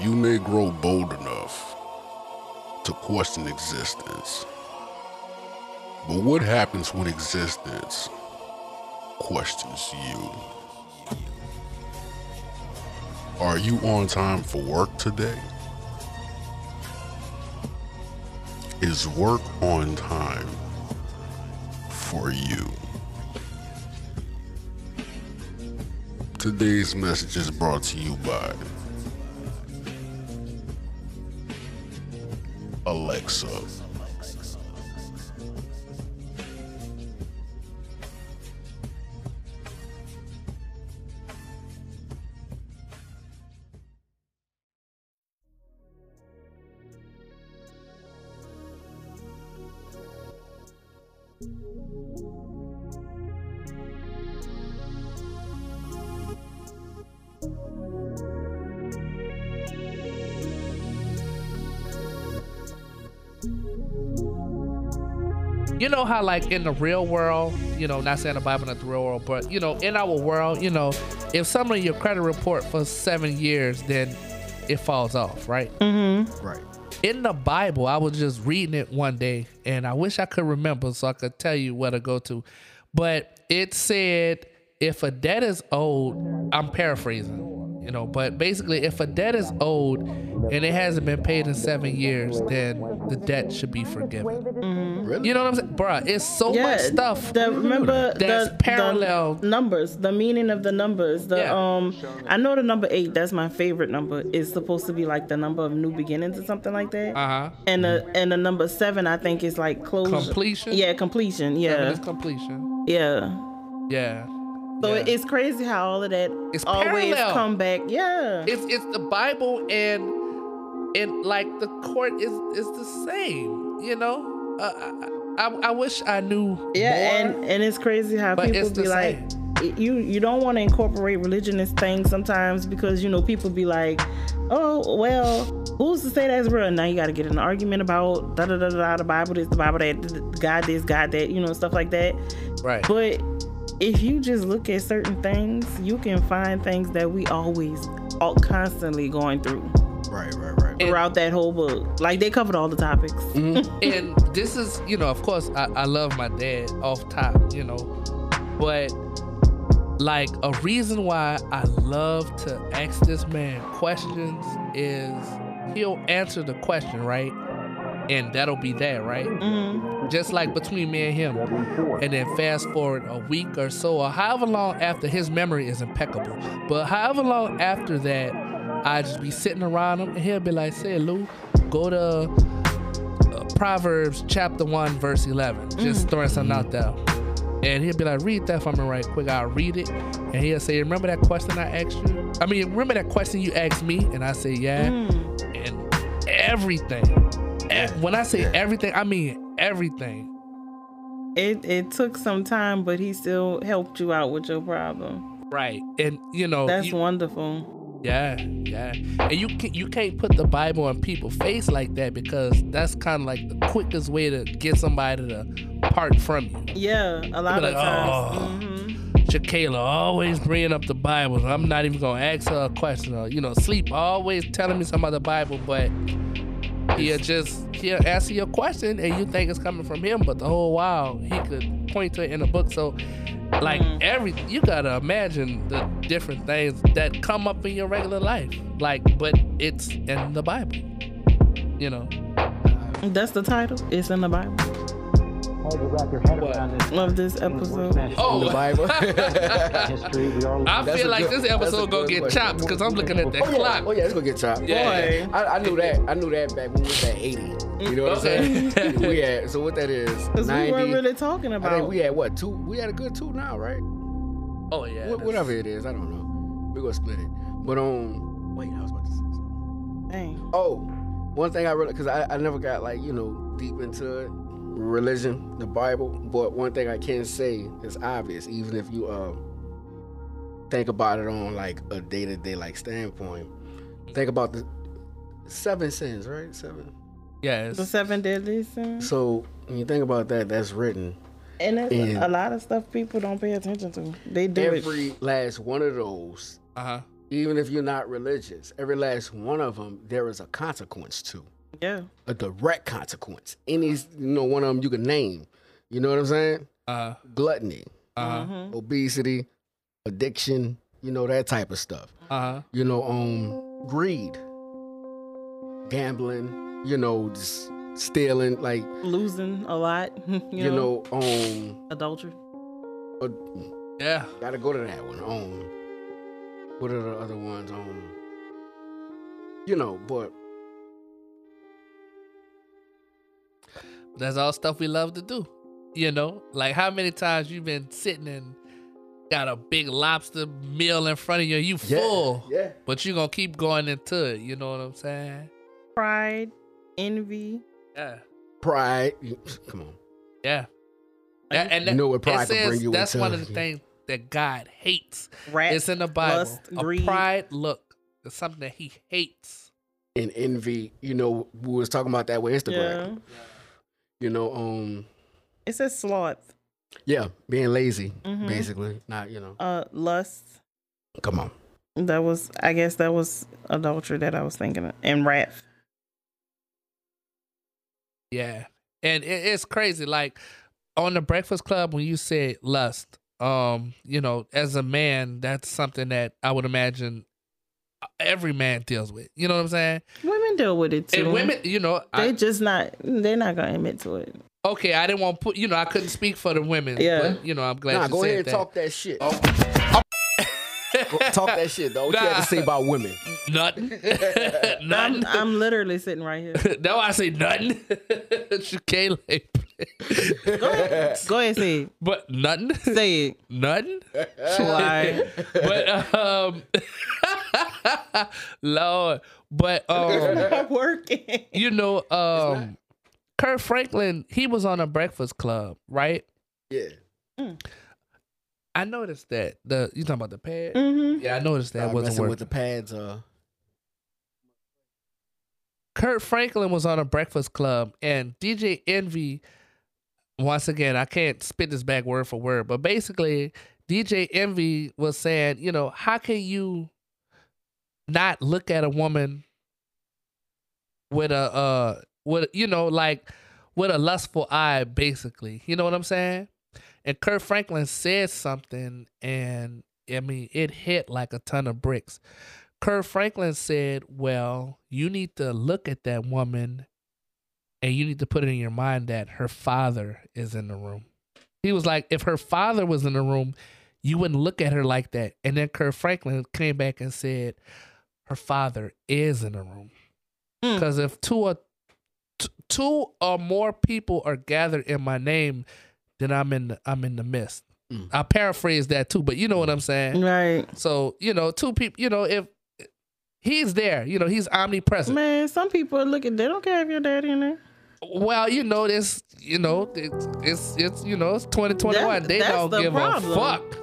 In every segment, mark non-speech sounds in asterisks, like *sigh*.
you may grow bold enough to question existence. But what happens when existence questions you? Are you on time for work today? Is work on time for you? Today's message is brought to you by Alexa. How like in the real world, you know, not saying the Bible not the real world, but you know, in our world, you know, if some of your credit report for seven years, then it falls off, right? Mm-hmm. Right. In the Bible, I was just reading it one day, and I wish I could remember so I could tell you where to go to, but it said if a debt is owed, I'm paraphrasing you know but basically if a debt is owed and it hasn't been paid in seven years then the debt should be forgiven. Really? you know what i'm saying bruh it's so much stuff The, remember That's the, parallel. the numbers, the meaning of the numbers. The Yeah. um, I know the number eight. That's my favorite number. Is supposed to be like the number of new beginnings or something like that. uh-huh And the and the number seven, I think, is like closure. Completion? Yeah, completion. Seven Yeah, is completion yeah. yeah So Yeah. it's crazy how all of that It's always parallel. come back. Yeah. it's it's the bible and and like the court is is the same you know uh, I, I i wish i knew Yeah, more, and and it's crazy how people be like, you you don't want to incorporate religion in things sometimes because you know people be like, oh well, who's to say that's real? Now you got to get an argument about da da da da the Bible this, the Bible that, God this, God that, you know, stuff like that. right But if you just look at certain things, you can find things that we always, all constantly going through Right, right, right. throughout that whole book. Like they covered all the topics. *laughs* and this is you know of course I, I love my dad off top you know but like a reason why i love to ask this man questions is he'll answer the question right and that'll be that right Mhm. just like between me and him and then fast forward a week or so or however long after his memory is impeccable but however long after that i just be sitting around him and he'll be like say lou go to uh, proverbs chapter 1 verse 11 just throwing something out there. And he'll be like read that for me right quick. I'll read it. And he'll say remember that question i asked you? I mean remember that question you asked me? And i say yeah. Mm. and everything. E- when i say everything i mean everything. It it took some time, but he still helped you out with your problem. Right, and you know That's you- wonderful. Yeah, yeah, and you can, you can't put the Bible on people's face like that because that's kind of like the quickest way to get somebody to part from you. Yeah, a lot of like, times. "Oh." hmm Shakayla always bringing up the Bible. I'm not even gonna ask her a question. Or, you know, sleep always telling me some of the Bible, but he'll just he'll answer your question and you think it's coming from him, but the whole while he could point to it in a book. So, like mm-hmm. every you gotta imagine the different things that come up in your regular life. Like, but it's in the Bible. You know. That's the title. It's in the Bible Hard to wrap your head around this. of this episode. Oh, the Bible. *laughs* History, we are I feel like good- this that's episode gonna get question. chopped because I'm looking at that oh, yeah. clock. Oh yeah, it's gonna get chopped. Yeah. Boy. I, I knew that. I knew that back when we was at 80. You know what Okay. I'm saying? *laughs* we had so what that is? Because we weren't really talking about. I about. think we had what two? We had a good two now, right? Oh yeah. Wh- whatever it is, I don't know. We're gonna split it. But um, wait, I was about to say something. Dang. Oh, one thing I really, because I, I never got like, you know, deep into it, religion, the Bible. But one thing I can say is obvious, even if you uh, think about it on like a day to day like standpoint. Think about the seven sins, right? Seven. Yes. The seven deadly sins. So when you think about that, that's written. And it's And- a lot of stuff people don't pay attention to. They do it. Every last one of those Uh huh. even if you're not religious, every last one of them there is a consequence to, Yeah. a direct consequence. Any, you know, one of them you can name. You know what I'm saying? Uh, Gluttony, uh, Mhm. obesity, addiction. You know that type of stuff. Uh-huh. You know, um, greed, gambling. You know, just stealing. Like Losing a lot. *laughs* You, you know, know, um, adultery. uh, Yeah. gotta go to that one. Um, what are the other ones? Um, you know, but That's all stuff we love to do. You know, like how many times you've been sitting and got a big lobster meal in front of you, you Yeah, full, yeah. but you gonna keep going into it. You know what I'm saying? Pride, envy. Yeah, pride. Come on. yeah. Yeah, and You that, know what it pride can says bring you that's into. one of the things that God hates. Rat, It's in the Bible. lust, a greed. pride look is something that He hates. and envy. You know, we was talking about that with Instagram. Yeah. You know, um, It says sloth. yeah, being lazy, Mhm. basically. Not, you know. Uh, lust. Come on. That was, I guess, that was adultery that I was thinking of, and wrath. Yeah, and it, it's crazy. Like on the Breakfast Club, when you said lust, um, you know, as a man, that's something that I would imagine every man deals with. You know what I'm saying? Women deal with it too. And women, you know, they I, just not. They're not gonna admit to it. okay, I didn't want to put, you know, I couldn't speak for the women. Yeah. but, you know, I'm glad Nah, you go said ahead and that. talk that shit. Oh. Talk that shit, though. What you have to say about women? Nothing. *laughs* I'm, nothing. I'm literally sitting right here. *laughs* no, I say nothing. *laughs* Shakayla. Go ahead, *laughs* go ahead, say it. But nothing. Say it. Nothing. Why? *laughs* but um *laughs* Lord. But um Not working. you know, um Kirk Franklin, he was on a breakfast club, right? Yeah. I noticed that the you talking about the pad? hmm Yeah, I noticed that Stop wasn't working. with the pads. Uh, Kirk Franklin was on a breakfast club and DJ Envy once again, I can't spit this back word for word, but basically DJ Envy was saying, you know, how can you not look at a woman with a uh with you know like with a lustful eye basically. You know what I'm saying? And Kirk Franklin said something and I mean it hit like a ton of bricks. Kirk Franklin said, Well, you need to look at that woman and you need to put it in your mind that her father is in the room. He was like, If her father was in the room, you wouldn't look at her like that. And then Kirk Franklin came back and said, Her father is in the room. Mm. Because if two or t- two or more people are gathered in my name, then I'm in the, I'm in the midst. Mm. I paraphrase that too, but you know what I'm saying. Right. So, you know, two people, you know, if he's there, you know, he's omnipresent. Man, some people are looking. They don't care if your daddy in there. Well, you know, this, you know, it's, it's, it's you know, it's 2021. That- they that's don't the give problem. a fuck.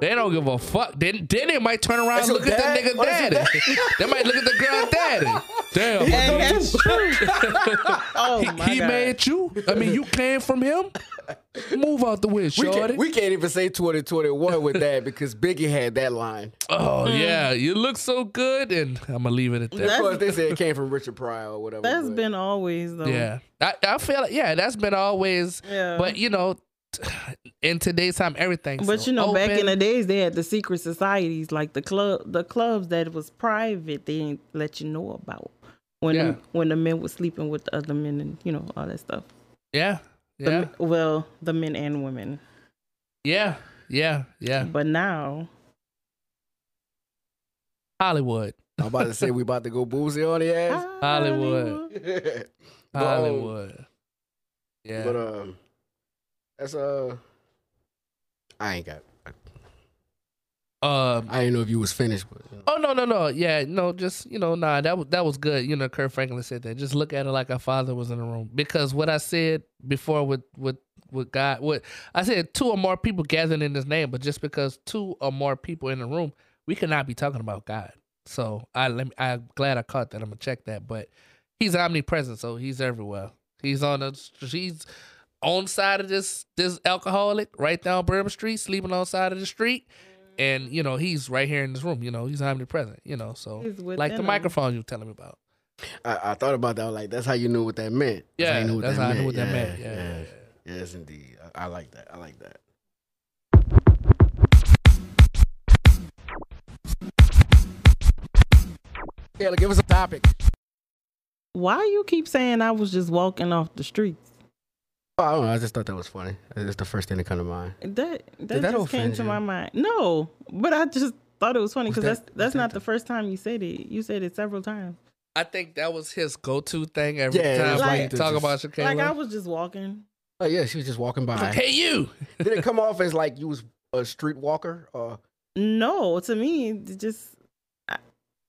They don't give a fuck. Then, then they might turn around and look your at dad? the nigga What is your daddy. *laughs* they might look at the girl daddy. Damn. And that's true. *laughs* oh he my he god. made you. I mean, you came from him. Move out the way, we, shorty. can't, we can't even say 2021 with that because Biggie had that line. oh yeah, you look so good, and I'm gonna leave it at that. That's- Of course, they said it came from Richard Pryor or whatever. That's but- been always though. Yeah, I, I feel like yeah, that's been always. Yeah. But you know, *sighs* in today's time, everything's. But so you know, back in the days, they had the secret societies, like the club, the clubs that was private. They didn't let you know about when Yeah. the, when the men were sleeping with the other men and you know all that stuff. yeah, yeah, men- well, the men and women. yeah, yeah, yeah. But now, Hollywood, I'm about to say we about to go boozy on the ass. Hollywood. *laughs* But, um, Hollywood. Yeah. But um, that's uh, I ain't got. um. I didn't know if you was finished, but you know. Oh no no no yeah no just you know nah that was that was good you know Kirk Franklin said that just look at it like our father was in the room because what I said before with with with God what I said two or more people gathered in His name but just because two or more people in the room we cannot be talking about God so I let me, I'm glad I caught that I'm gonna check that but He's omnipresent so He's everywhere He's on the he's on side of this this alcoholic right down Bourbon Street sleeping on side of the street and you know he's right here in this room. You know he's omnipresent. You know, so like the the 'em. microphone you were telling me about. I, I thought about that. Like that's how you knew what that meant. That's how Yeah, you knew that's that how I knew meant. what that meant. Yeah, yeah. yeah, Yes, indeed. I, I like that. I like that. Yeah, give us a topic. Why you keep saying I was just walking off the streets? Oh, I don't know. I just thought that was funny. That's the first thing that come to mind. That that, that just came to you? my mind. No, but I just thought it was funny because that- that's that's not the- the first time you said it. You said it several times. I think that was his go-to thing every Yeah, time was we like- talk just- about Shakayla. Like I was just walking. Oh yeah, she was just walking by. Like, hey, you. Did it come off as like you was a street walker? Or No, to me, it just I,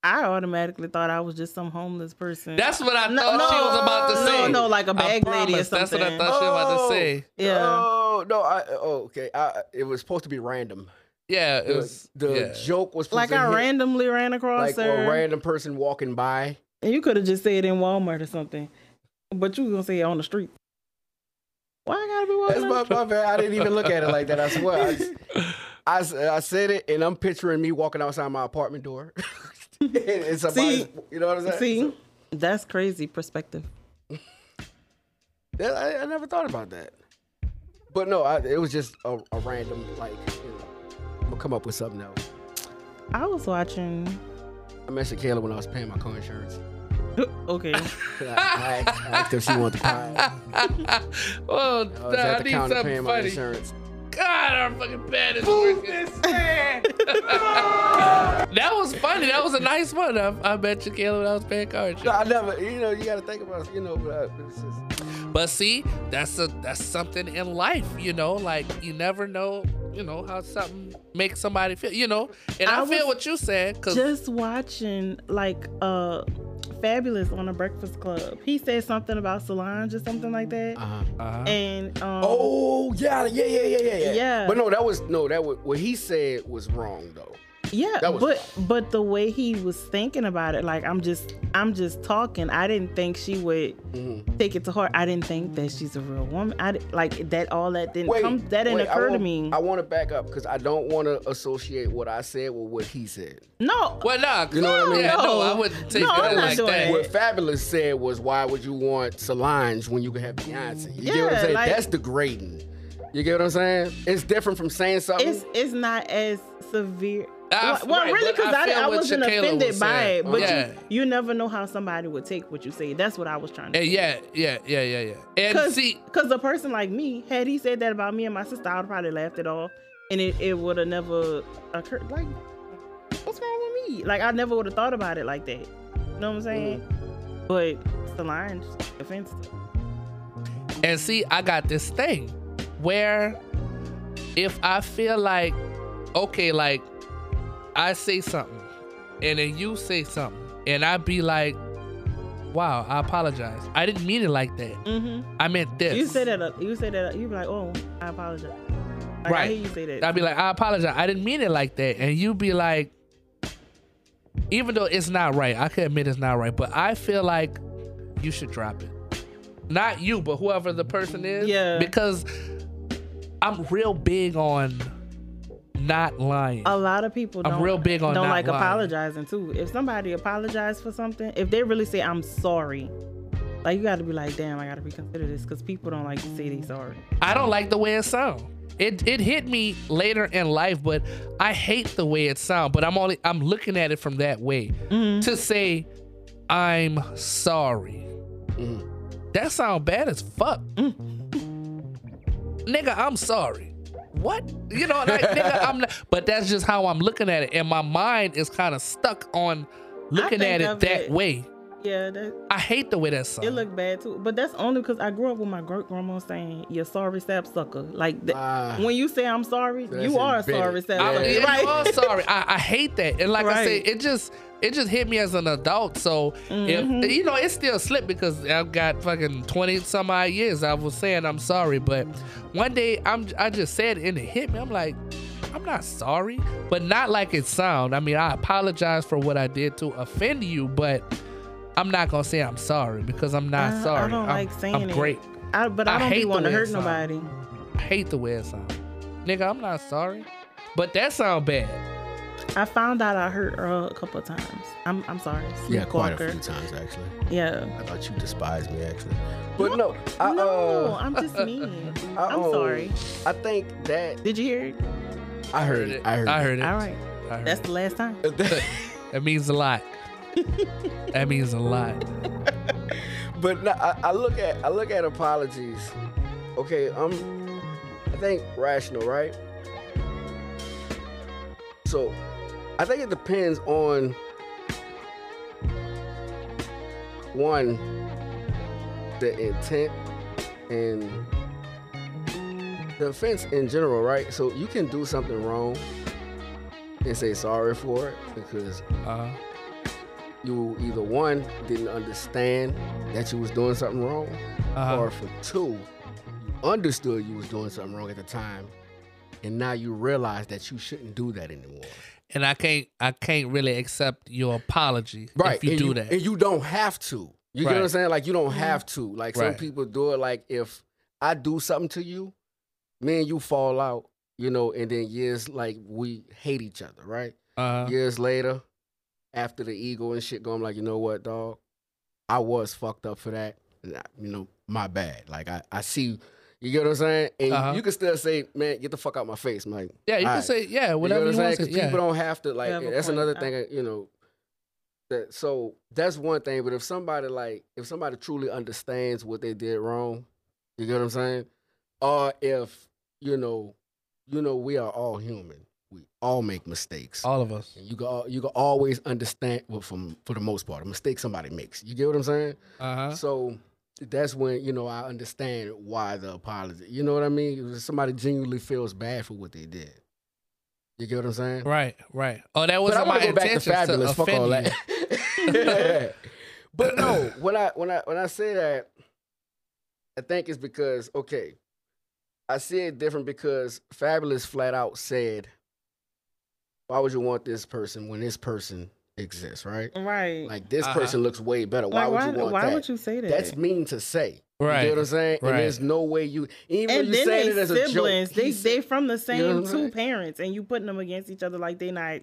I automatically thought I was just some homeless person. That's what I No, thought she was about to no, say. no, like a bag lady or promise, That's what I something. thought she was about to Oh. say. Yeah. Oh no! I, oh okay. I, it was supposed to be random. Yeah, it The, was. the yeah. joke was supposed like to I hit randomly ran across like her, a random person walking by. and you could have just said in Walmart or something, but you was gonna say it on the street. Why I gotta be walking? That's on my, my bad. I didn't even look at it like that. I swear. I, just- *laughs* I s- I said it, and I'm picturing me walking outside my apartment door. *laughs* *laughs* and somebody, See? you know what I'm saying? See, that's crazy perspective. *laughs* That- I, I never thought about that. But no, I, it was just a, a random like. You know, I'm gonna come up with something else. I was watching. I met Kayla when I was paying my car insurance. *laughs* Okay, I, I, asked, if she wanted to pie. oh, I was nah, at I the need counter something paying my insurance. God, our fucking pad is working. *laughs* that was funny. That was a nice one. I, I bet you, Caleb, when I was paying car No, insurance. I never. You know, you got to think about. You know, but uh, it's just, But see, that's a that's something in life, you know. Like you never know, you know, how something makes somebody feel, you know. And I, I feel what you said, cause just watching like uh, Fabolous on the Breakfast Club. He said something about Solange or something like that, uh-huh. uh, and um, Oh yeah, yeah, yeah, yeah, yeah, yeah. Yeah. But no, that was no, that was what he said was wrong though. Yeah, That was- but but the way he was thinking about it, like I'm just I'm just talking. I didn't think she would Mhm. take it to heart. I didn't think that she's a real woman. I like that. All that didn't Wait, come. That didn't wait, I occur to me. I want to back up because I don't want to associate what I said with what he said. no, well, nah, You know what I mean? Yeah, no, No. I wouldn't take No, that I'm not like doing that. it. What Fabolous said was, "Why would you want Solange when you can have Beyonce?" You get what I'm saying? like- That's degrading. You get what I'm saying? It's different from saying something. it's it's not as severe. I- well, well, right, really, because I I, I, wasn't Shakayla offended was by it, but Yeah. you, you never know how somebody would take what you say. That's what I was trying to. Yeah, yeah, yeah, yeah, yeah. And Cause, see, cause a person like me, had he said that about me and my sister, I would probably laughed it off, and it, it would have never occurred. Like, what's wrong with me? Like, I never would have thought about it like that. You know what I'm saying? Mm-hmm. But Solange, offensive. And see, I got this thing where if I feel like, okay, like I say something and then you say something and I be like, wow, I apologize. I didn't mean it like that. Mm-hmm. I meant this. You say that. uh, You say that. You be like, oh, I apologize. Like, I Right. hear you say that. I'd be like, I apologize. I didn't mean it like that. And you be like, even though it's not right, I can admit it's not right, but I feel like you should drop it. Not you, but whoever the person is. Yeah. Because I'm real big on not lying. a lot of people I'm don't, real big on don't not like lying. apologizing too. If somebody apologizes for something, if they really say I'm sorry, like you got to be like, damn, I got to reconsider this because people don't like to say they sorry. I don't like the way it sounds. It it hit me later in life, but I hate the way it sounds. But I'm only I'm looking at it from that way Mm-hmm. to say I'm sorry. That sound bad as fuck. Nigga, I'm sorry. What? You know, like, nigga, I'm not, but that's just how I'm looking at it. And my mind is kind of stuck on looking at it that it- way. Yeah, that, I hate the way that sounds. it look bad too. But that's only because I grew up with my great grandma saying, "You're sorry, sapsucker." Like th- Ah. when you say I'm sorry, you are embedded. sorry, I, sapsucker. yeah, right? you are sorry. I, I hate that. And like I say, Right. it just it just hit me as an adult. So Mm-hmm. if you know, it still slipped because I've got fucking twenty some odd years. I was saying I'm sorry, but one day I'm I just said it and it hit me. I'm like, I'm not sorry, but not like it sound. I mean, I apologize for what I did to offend you, but I'm not gonna say I'm sorry because I'm not I- I don't I'm, like saying I'm it. great. I, but I I don't hate be want to it hurt sound. nobody. I hate the way it sounds. Nigga, I'm not sorry. But that sound bad. I found out I hurt Earl a couple of times. I'm I'm sorry. Yeah, quite a Sleepwalker. few times actually. Yeah. I thought you despised me actually. But no, I, no, uh, I'm just mean. I, *laughs* I'm sorry. I think that Did you hear it? I heard it. I heard I heard it. All right. I heard That's it. the last time. *laughs* That means a lot. *laughs* that means a lot. *laughs* but no, I, I look at I look at apologies. Okay, I'm I think rational, right? So I think it depends on one the intent and the offense in general, right? So you can do something wrong and say sorry for it because Uh, you either one didn't understand that you was doing something wrong, uh, or for two, you understood you was doing something wrong at the time, and now you realize that you shouldn't do that anymore. and I can't I can't really accept your apology right. if you and do that. and you don't have to. You get what I'm saying? Like you don't have to. Like some people do it. Like if I do something to you, me and you fall out, you know, and then years like we hate each other, right? Uh, years later, after the ego and shit go, I'm like, you know what, dog? I was fucked up for that. I- You know, my bad. Like I, I see you get what I'm saying? And Uh-huh. you can still say, man, get the fuck out my face. I'm like, yeah, you can alright. say yeah, you whatever know what I'm want saying? to. 'Cause Yeah. people don't have to like have that's point. another thing, you know. That so that's one thing, but if somebody like if somebody truly understands what they did wrong, you get what I'm saying? Or if, you know, you know, we are all human. All make mistakes. All of us. And you can you can always understand well from for the most part a mistake somebody makes. You get what I'm saying? Uh huh. So that's when you know I understand why the apology. You know what I mean? Somebody genuinely feels bad for what they did. You get what I'm saying? Right, right. Oh, that wasn't my to go back to intention to, Fabolous. Fuck all you. that. *laughs* *laughs* but no, when I when I when I say that, I think it's because okay, I see it different because Fabolous flat out said, "Why would you want this person when this person exists?" Right? Right. Like this Uh-huh. person looks way better. Why Like, would why, you want why that? Why would you say that? That's mean to say. Right. You Right. get what I'm saying? Right. And there's no way you even and you then saying they it as a joke. siblings. They he's- they from the same what I'm two saying? parents, and you putting them against each other like they not.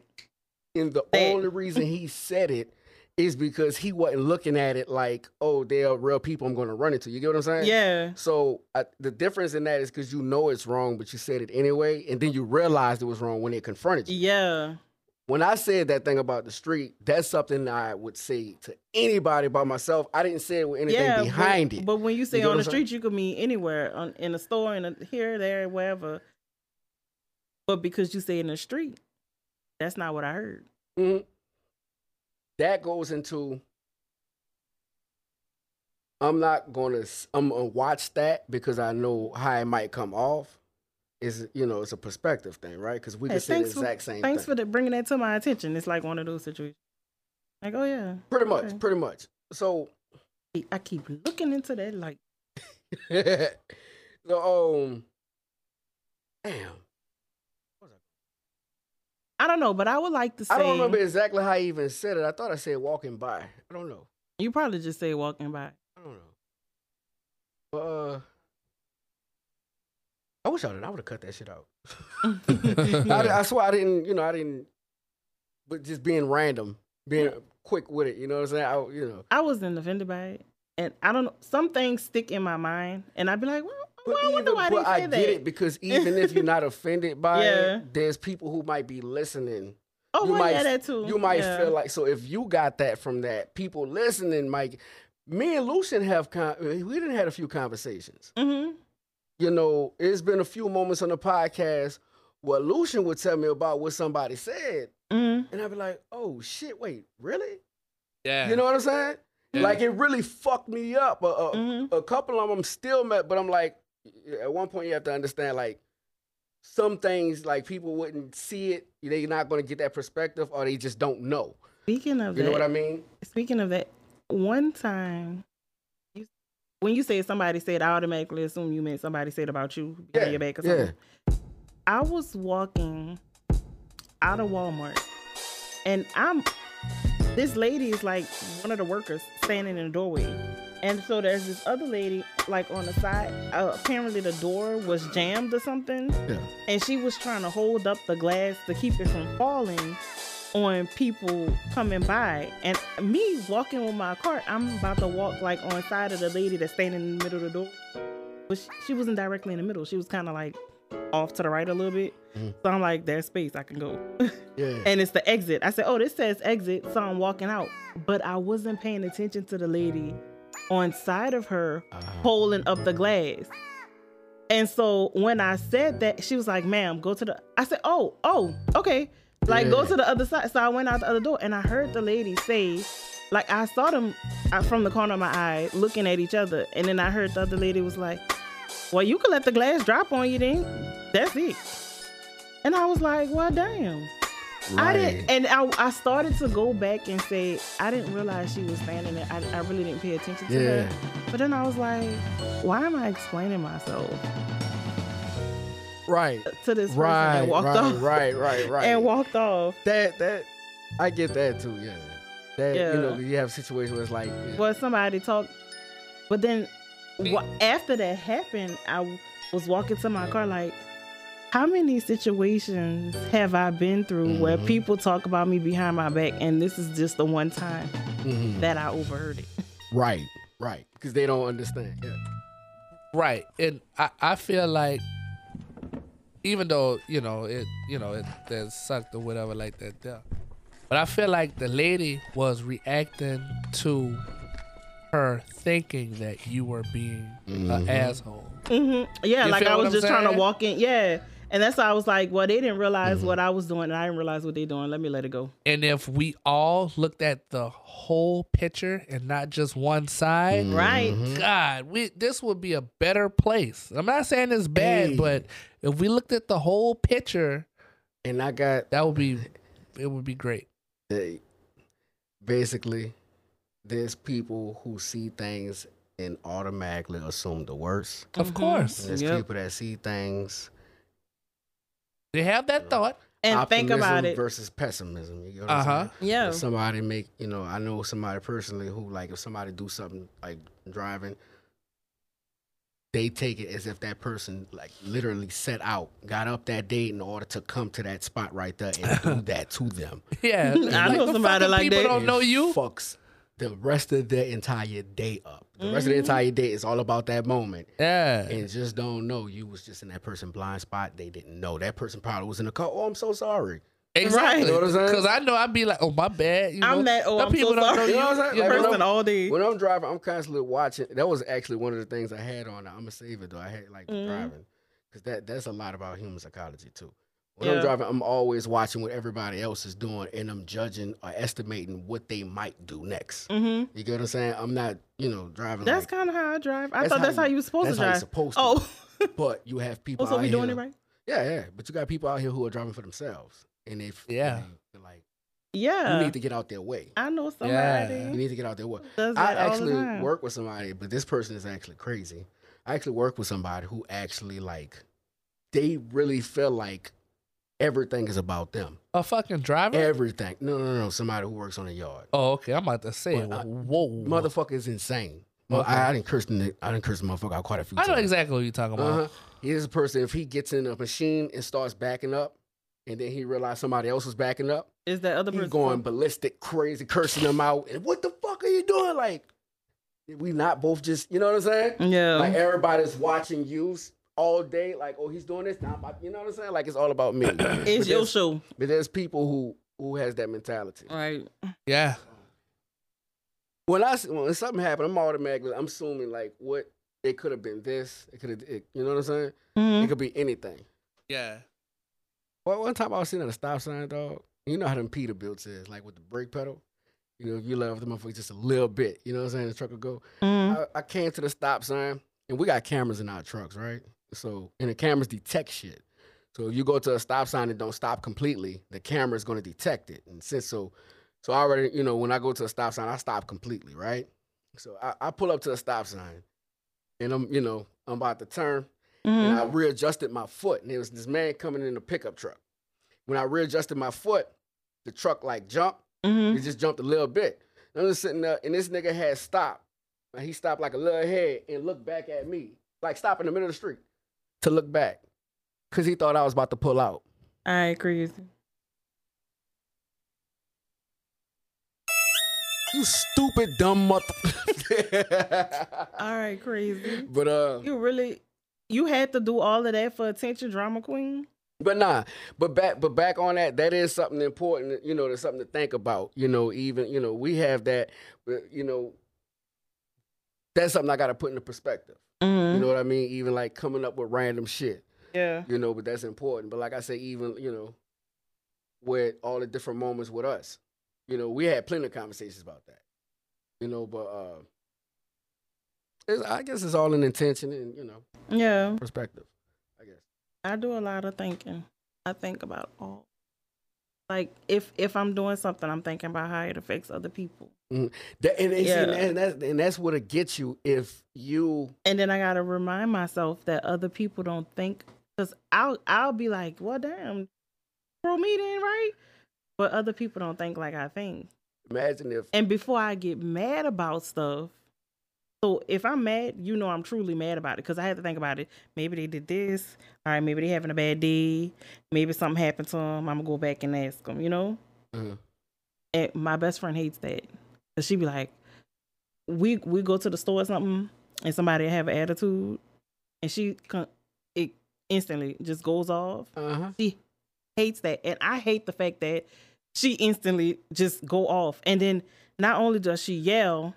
And the That- only reason he said it is because he wasn't looking at it like, oh, they're real people I'm going to run into. You get what I'm saying? Yeah. So I, the difference in that is because you know it's wrong, but you said it anyway, and then you realized it was wrong when they confronted you. Yeah. When I said that thing about the street, that's something I would say to anybody by myself. I didn't say it with anything yeah. behind but, it. But when you say what on the street, you could mean anywhere, on, in a store, in a here, there, wherever. But because you say in the street, that's not what I heard. Mhm. That goes into. I'm not gonna. I'm gonna watch that because I know how it might come off. Is you know it's a perspective thing, right? Because we Hey, can say the thanks for- exact same thing. Thanks thing. for the, bringing that to my attention. It's like one of those situations. Like, oh yeah, pretty much, okay. pretty much. So, I keep looking into that. Like, *laughs* so um, damn, I don't know, but I would like to say I don't remember exactly how I even said it. I thought I said walking by. I don't know. you probably just say walking by. I don't know. But uh, I wish I did. I would have cut that shit out. *laughs* I, I swear I didn't. You know, I didn't. But just being random, being quick with it. You know what I'm saying? I, you know. I wasn't offended by it, and I don't know. Some things stick in my mind, and I'd be like, well, But, well I wonder even, why but they I said get that. it because even if you're not offended *laughs* by Yeah. it, there's people who might be listening. oh, you well, might yeah, that too. You might yeah. feel like so if you got that from that, people listening might. Me and Lucian have con- we didn't had a few conversations. hmm you know, it's been a few moments on the podcast where Lucian would tell me about what somebody said, hmm and I'd be like, "Oh shit, wait, really?" Yeah. You know what I'm saying? Yeah. Like it really fucked me up. A, a, Mhm. a couple of them still met, but I'm like, at one point you have to understand, like, some things like people wouldn't see it. They're not going to get that perspective, or they just don't know. Speaking of You that, know what I mean? speaking of that, one time, you, when you say somebody said, I automatically assume you meant somebody said about you behind Yeah, your back or yeah. I was walking out of Walmart, and I'm this lady is like one of the workers standing in the doorway, And so there's this other lady, like on the side. Uh, apparently the door was jammed or something. Yeah. And she was trying to hold up the glass to keep it from falling on people coming by. And me walking with my cart, I'm about to walk like on side of the lady that's standing in the middle of the door. But she, she wasn't directly in the middle. She was kind of like off to the right a little bit. Mhm. So I'm like, there's space, I can go. Yeah. and it's the exit. I said, "Oh, this says exit," so I'm walking out. But I wasn't paying attention to the lady on side of her holding up the glass. And so when I said that, she was like, "Ma'am, go to the." I said, "Oh, oh, okay." Like go to the other side. So I went out the other door, and I heard the lady say, like I saw them uh, from the corner of my eye looking at each other, and then I heard the other lady was like, "Well, you could let the glass drop on you then. That's it." And I was like, "Well, damn." I didn't, and I, I started to go back and say I didn't realize she was standing there. I, I really didn't pay attention to Yeah. her. But then I was like, why am I explaining myself Right. to this person Right. and walked right, off right. Right. *laughs* Right. and walked off? that that I get that too. Yeah. That Yeah. you know you have situations where it's like yeah. Well, somebody talked, but then wha- after that happened, I was walking to my car like. How many situations have I been through where Mhm. people talk about me behind my back, and this is just the one time Mhm. that I overheard it? *laughs* right. Right. Because they don't understand. Yeah. Right. And I, I feel like even though, you know, it you know, it that sucked or whatever like that there. But I feel like the lady was reacting to her thinking that you were being an asshole. hmm Yeah, You like I was I'm just trying to walk in. Yeah. And that's why I was like, well, they didn't realize Mm-hmm. what I was doing, and I didn't realize what they're doing. Let me let it go. And if we all looked at the whole picture and not just one side, Right. God, we this would be a better place. I'm not saying it's bad, Hey. but if we looked at the whole picture, And I got that would be it would be great. they, basically there's people who see things and automatically assume the worst. Of course. And there's Yep. people that see things They have that thought. And think about it. versus pessimism. You know Uh-huh. Yeah. If somebody make you know, I know somebody personally who like if somebody do something like driving, they take it as if that person like literally set out, got up that day in order to come to that spot right there and do *laughs* that to them. *laughs* Yeah. I know somebody fucking like people that. don't know you. Fucks the rest of their entire day up. The rest of the entire day is all about that moment. Yeah. And just don't know you was just in that person blind spot. They didn't know. That person probably was in the car. Oh, I'm so sorry. Exactly. Right. You know what I'm saying? Because I know I'd be like, oh my bad. You I'm know? that- oh, I'm so don't sorry. you. You know what I'm saying? Like, when Person all day. When I'm driving, I'm constantly watching. That was actually one of the things I had on. I'm gonna save it though. I had like Mhm. driving because that that's a lot about human psychology too. When Yeah. I'm driving, I'm always watching what everybody else is doing, and I'm judging or estimating what they might do next. hmm You get what I'm saying? I'm not, you know, driving. That's like, kind of how I drive. I That's thought that's how you- you were supposed that's to how drive. you're supposed to. Oh, *laughs* but you have people. oh, so out we doing here- it right? Yeah, yeah. But you got people out here who are driving for themselves, and if Yeah. they're like Yeah. you need to get out their way. I know somebody Yeah. You need to get out their way. does I that all actually the time. work with somebody, but this person is actually crazy. I actually work with somebody who actually like they really feel like everything is about them. A fucking driver? Everything. No, no, no. Somebody who works on a yard. oh, okay. I'm about to say, But, uh, whoa. Motherfucker is insane. Well, Okay. I, I didn't curse the I didn't curse the motherfucker out quite a few I know exactly what you're talking about. Uh-huh. He's a person. If he gets in a machine and starts backing up, and then he realizes somebody else was backing up, Is that other he's person going ballistic, crazy, cursing them out. And what the fuck are you doing? Like, we not both just, you know what I'm saying? Yeah. Like everybody's watching you all day. Like, oh, he's doing this now. about- You know what I'm saying? Like it's all about me. *clears throat* it's your show, but there's people who who has that mentality. right? Yeah. When I when something happened, I'm automatically I'm assuming like what it could have been. This it could have. You know what I'm saying? Mhm. It could be anything. Yeah. Well, one time I was sitting at a stop sign, dog. You know how them Peterbilts is, like with the brake pedal. You know, if you love the motherfucker just a little bit, you know what I'm saying? The truck will go. Mhm. I, I came to the stop sign, and we got cameras in our trucks, right? So, and the cameras detect shit. So if you go to a stop sign and don't stop completely, the camera is going to detect it. And since so, so I already, you know, when I go to a stop sign, I stop completely, right? So I, I pull up to a stop sign, and I'm, you know, I'm about to turn, and Mhm. I readjusted my foot, and there was this man coming in a pickup truck. When I readjusted my foot, the truck like jumped. Mhm. It just jumped a little bit. And I'm just sitting there, and this nigga had stopped And he stopped like a little head and looked back at me, like stop in the middle of the street to look back, cause he thought I was about to pull out. I crazy. You stupid dumb mother. *laughs* All right, crazy. but uh, You really, you had to do all of that for attention, drama queen. But nah, but back but back on that, that is something important, you know, there's something to think about. You know, even, you know, we have that, you know, that's something I gotta put into perspective. Mm-hmm. You know what I mean? Even like coming up with random shit. Yeah. You know, but that's important. But like I say, even, you know, with all the different moments with us, you know, we had plenty of conversations about that. You know, but uh it's, I guess it's all in intention and, you know, Yeah. perspective. I guess. I do a lot of thinking. I think about all. Like if if I'm doing something, I'm thinking about how it affects other people, That, and, and, see, and, that's, and that's what'll get you if you and then I gotta remind myself that other people don't think. Cause I'll I'll be like, well, damn, pro me then, right? But other people don't think like I think. imagine if And before I get mad about stuff, so if I'm mad, you know I'm truly mad about it because I had to think about it. Maybe they did this. All right, maybe they having a bad day. Maybe something happened to them. I'm gonna go back and ask them. You know. Mhm. And my best friend hates that. Cause she be like, we we go to the store or something, and somebody have an attitude, and she it instantly just goes off. uh-huh. She hates that, and I hate the fact that she instantly just go off. And then not only does she yell,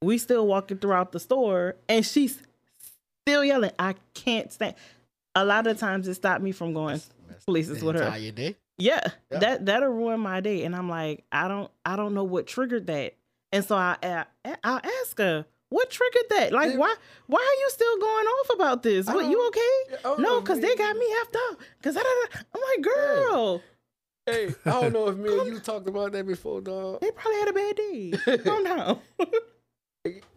we still walking throughout the store, and she's still yelling. I can't stand. A lot of times it stopped me from going places with her. entire day. Yeah, Yeah. that that'll ruin my day. And I'm like, I don't, I don't know what triggered that. And so I, I I'll ask her, what triggered that? Like, why, why are you still going off about this? I What, you okay? I No, because they got me effed up. Cause I, I'm like, girl, Hey, I don't know if *laughs* me and you talked about that before, dog. they probably had a bad day. *laughs* Calm down. *laughs*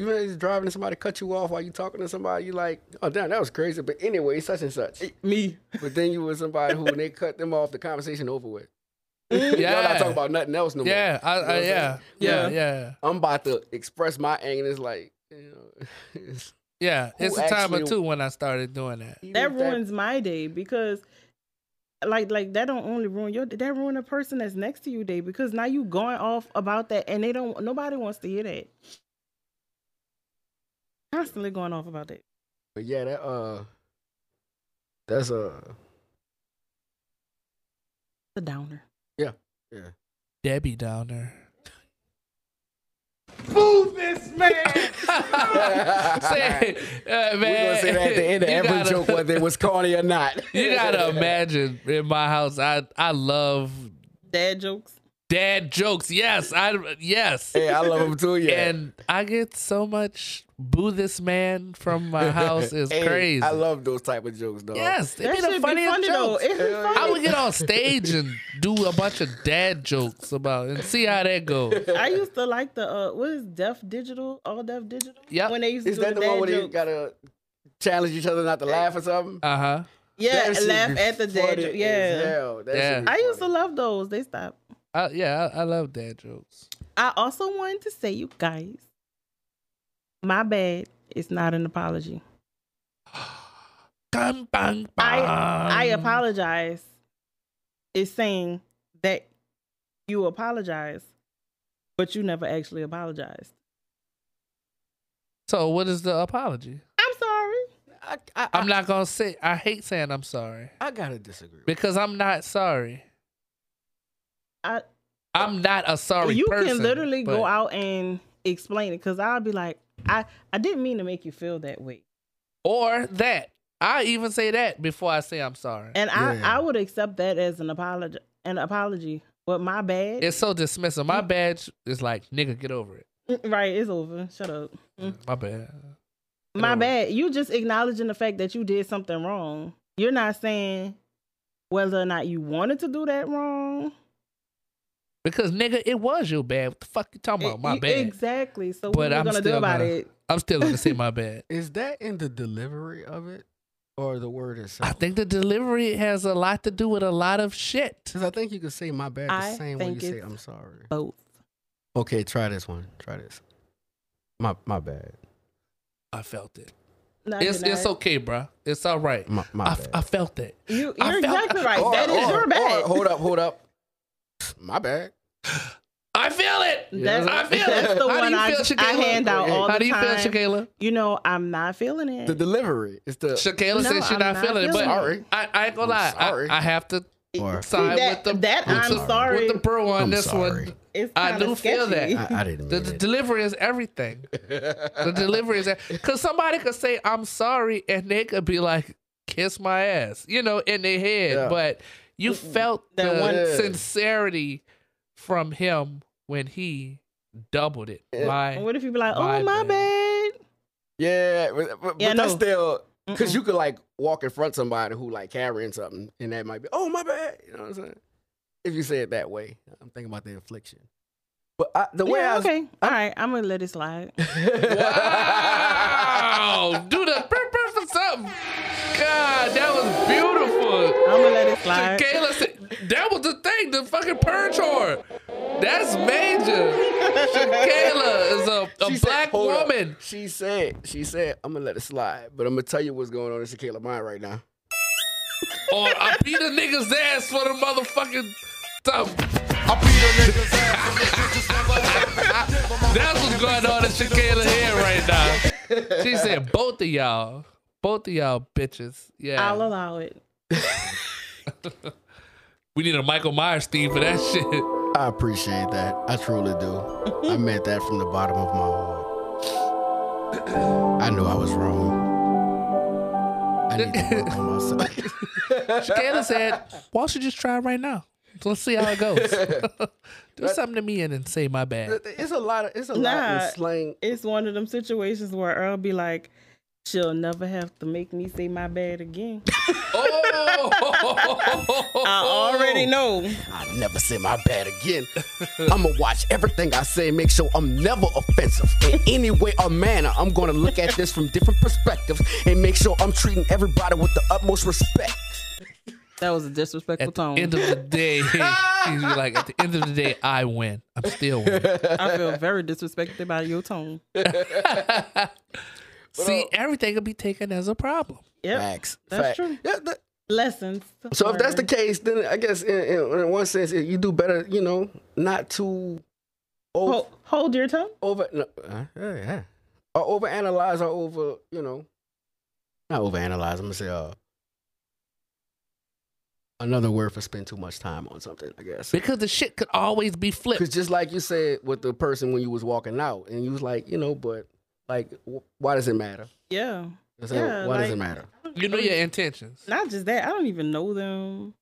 You know, just driving and somebody cut you off while you talking to somebody, you like, oh damn, that was crazy. But anyway, such and such. me. But then you was somebody who when they cut them off, the conversation over with. *laughs* Mm, Y'all Yeah. not talking about nothing else no more. Yeah, I, You know I, yeah, saying? yeah, Yeah. yeah, I'm about to express my anger. and It's like, you know, *laughs* it's, yeah. It's a time or two when I started doing that. That if ruins my day because. Like, like that don't only ruin your that ruin the person that's next to you day because now you going off about that and they don't nobody wants to hear that. Constantly going off about that. But yeah, that uh, that's uh, The downer. yeah. Yeah. Debbie Downer. *laughs* *laughs* say, uh, man, We're gonna say that at the end of every gotta- joke, whether it was corny or not. *laughs* You gotta imagine in my house. I I love Dad jokes. Dad jokes. Yes, I yes. Hey, I love him too. Yeah, And I get so much boo this man from my house is *laughs* Hey, crazy. I love those type of jokes, though. yes, they That be the should be funniest funny though. jokes. It be Hell funny. I would get on stage and *laughs* do a bunch of dad jokes about and see how that goes. I used to like the uh what is Def Digital, All Def Digital? Yeah, When they used to Is do that the dad one where they gotta challenge each other not to laugh or something? Uh huh. Yeah, laugh at the dad funny joke. as Yeah. hell. Yeah. I used to love those. They stopped. Uh, yeah, I, I love dad jokes. I also wanted to say, you guys, my bad. It's not an apology. *gasps* Bang, bang, I bang. I apologize. It's saying that you apologize, but you never actually apologized. So what is the apology? I'm sorry. I, I, I'm I, not gonna say. I hate saying I'm sorry I gotta disagree. because I'm not sorry. I I'm not a sorry you person. can literally but- go out and explain it because I'll be like, I I didn't mean to make you feel that way, or that. I even say that before I say I'm sorry. and Yeah. I I would accept that as an apology. An apology, but my bad. It's so dismissive. My badge is like, nigga, get over it. Mm, right, it's over. Shut up. Mm. My bad. My over it. bad. You just acknowledging the fact that you did something wrong. You're not saying whether or not you wanted to do that wrong. Because nigga, it was your bad. What the fuck you talking about? My bad. Exactly. So But what are I'm we gonna do about gonna- it? I'm still gonna say my *laughs* bad. Is that in the delivery of it or the word itself? I think the delivery has a lot to do with a lot of shit. because I think you could say my bad the I same way you say I'm sorry. Both. Okay, try this one. Try this. My my bad. I felt it. No, It's it's okay, bro. It's all right. My, my I, bad. I felt it. You, I you're felt- exactly right. Or- that is or- your bad. or- hold up, hold up. My bad. I feel it. That's, I feel that's it. the How do one you I, feel, I Shakayla? hand out all How the do you time. feel, Shakayla? You know, I'm not feeling it. The delivery is the. Shakayla No, said she I'm not, not feeling it, but feeling Sorry. I, I ain't gonna I'm lie. sorry. I, I have to Or- side that- with the that with I'm the, sorry. with the bro on I'm this sorry. one. it's I kinda do feel that. I, I didn't The, mean the it. delivery is everything. *laughs* the delivery is because somebody could say I'm sorry and they could be like kiss my ass, you know, in their head, Yeah. but you felt That the one- sincerity from him when he doubled it. Yeah. My What if you be like, My oh my bad. bad? Yeah, but, but, Yeah, but that's no. still because you could like walk in front of somebody who like carrying something, and that might be, oh my bad. You know what I'm saying? If you say it that way, I'm thinking about the infliction. But I, the way yeah, I was, okay. All right, I'm gonna let it slide. wow, do the burp burp for something. God, that was beautiful. I'm gonna let it slide. Kayla said that was the thing, the fucking purge horn. That's major. Shakayla is a, a She said- black up. woman. She said, she said, I'm gonna let it slide, but I'm gonna tell you what's going on in Shakayla mind right now. Or I beat a nigga's ass for the motherfucking something. *laughs* That's what's going on in Shakayla head right now. She said both of y'all. Both of y'all bitches. Yeah. I'll allow it. *laughs* we need a Michael Myers theme for that shit. I appreciate that. I truly do. I *laughs* meant that from the bottom of my heart. I knew I was wrong. I need to work on myself. *laughs* Shakayla said, why don't you just try right now? Let's see how it goes. Do something to me and then say my bad. It's a lot of it's a lot Nah. in slang. It's one of them situations where Earl be like, she'll never have to make me say my bad again. *laughs* Oh, I already know. I never say my bad again. I'ma watch everything I say, make sure I'm never offensive in any way or manner. I'm gonna look at this from different perspectives and make sure I'm treating everybody with the utmost respect. That was a disrespectful At the tone. end of the day, *laughs* she's like, at the end of the day, I win. I'm still winning. I feel very disrespected by your tone. *laughs* See, everything will be taken as a problem. Yep. Facts. That's Fact. true. Yeah, that- Lessons. so if that's the case, then I guess in, in, in one sense you do better, you know, not to over, Hold, hold your tongue. over no, uh, yeah, yeah. or over analyze or over, you know, not over analyze. I'm gonna say uh another word for spend too much time on something. I guess Because the shit could always be flipped. because just like you said with the person when you was walking out, and you was like, you know, but like, why does it matter? Yeah. I said, Yeah, why does it matter? You know your intentions. Not just that. I don't even know them.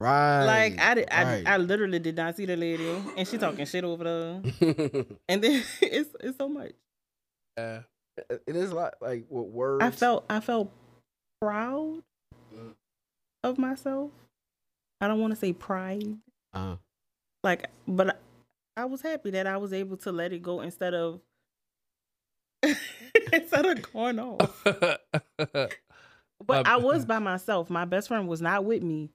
Right. Like I did, I, right. I literally did not see the lady, and she talking shit over there. *laughs* And then *laughs* it's it's so much. Yeah. it is a lot like with words. I felt I felt proud of myself. I don't want to say pride, Uh, like, but I, I was happy that I was able to let it go instead of *laughs* instead of going off. But I was by myself. My best friend was not with me.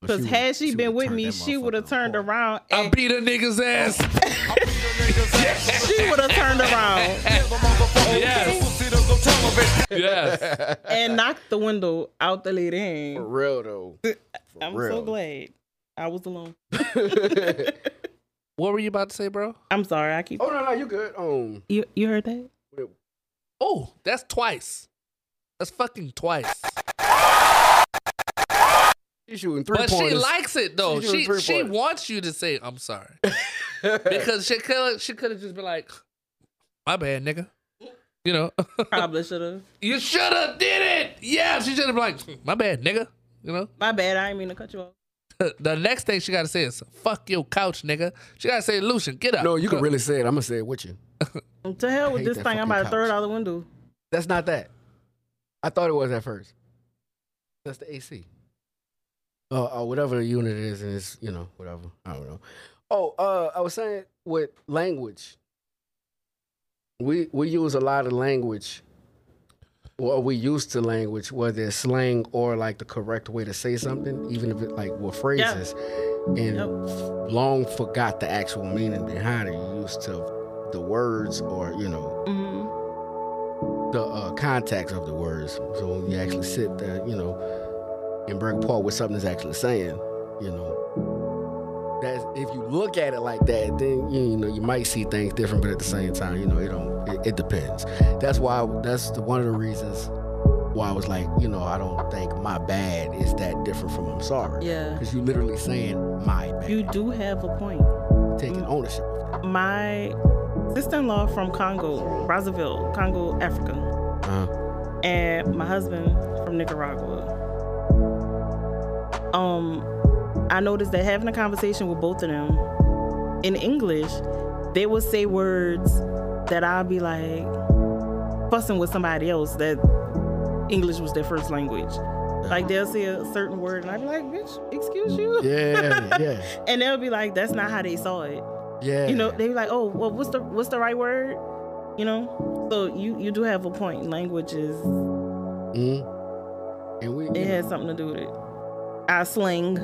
Because had she, been with me, she would have turned apart. around. I And beat a nigga's ass. *laughs* *laughs* she would have turned around yes. Yes. and knocked the window out the lady For real though. For I'm real. so glad I was alone. What were you about to say, bro? I'm sorry. I keep. oh no, no, you good. Um, You you heard that? Oh, that's twice. That's fucking twice. she's shooting three but pointers. she likes it though. She's doing She three she pointers. wants you to say I'm sorry *laughs* because she could she could have just been like, my bad, nigga. You know, *laughs* Probably should have. you should have did it. Yeah, she should have been like, my bad, nigga. You know, My bad. I didn't mean to cut you off. *laughs* the next thing she got to say is fuck your couch, nigga. She got to say, Lucian, get up. no, you can really say it. I'm gonna say it with you. *laughs* To hell with this thing. I'm fucking about to throw it couch. out the window. That's not that. I thought it was at first. That's the AC. Oh, uh, whatever the unit is, and it's you know whatever. I don't know. Oh, uh, I was saying with language, we we use a lot of language, or we used to language, whether it's slang or like the correct way to say something, even if it like were phrases, and Yep. long forgot the actual meaning behind it. You used to the words or you know hmm the uh, context of the words. So when you actually sit there, you know, and break apart what something is actually saying, you know, that's if you look at it like that, then you, know you might see things different, but at the same time, you know, it don't. It, it depends. That's why. That's the, one of the reasons why I was like, you know, I don't think my bad is that different from I'm sorry. Yeah. Because you literally saying my bad, You do have a point. taking ownership of it. My sister-in-law from Congo, Brazzaville, Congo, Africa, Uh-huh. and my husband from Nicaragua. Um, I noticed that having a conversation with both of them in English, they would say words that I'd be like fussing with somebody else that English was their first language. Like they'll say a certain word and I'd be like, bitch, excuse you. Yeah, yeah, *laughs* And they'll be like, that's not how they saw it. yeah. You know, they'd be like, oh, well, what's the what's the right word? You know? So you you do have a point. Language is Mhm. And we, it has something to do with it. Our slang.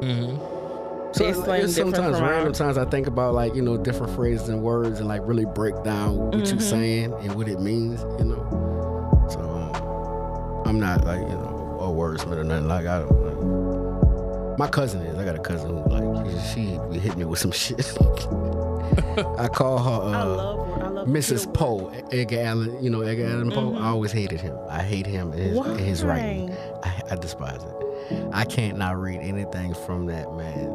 Mm-hmm. So It's it's sometimes random times I think about like you know different phrases and words and like really break down what Mhm. you're saying and what it means. You know, so um, I'm not like you know a wordsmith or nothing. Like I don't. Like, my cousin is. I got a cousin who like she, she be hitting me with some *laughs* shit. I call her. Uh, I love I love Mrs. Poe, Edgar Allan, you know Edgar Allan Poe. Mhm. I always hated him. I hate him and his, and his writing. I, I despise it. I can't not read anything from that man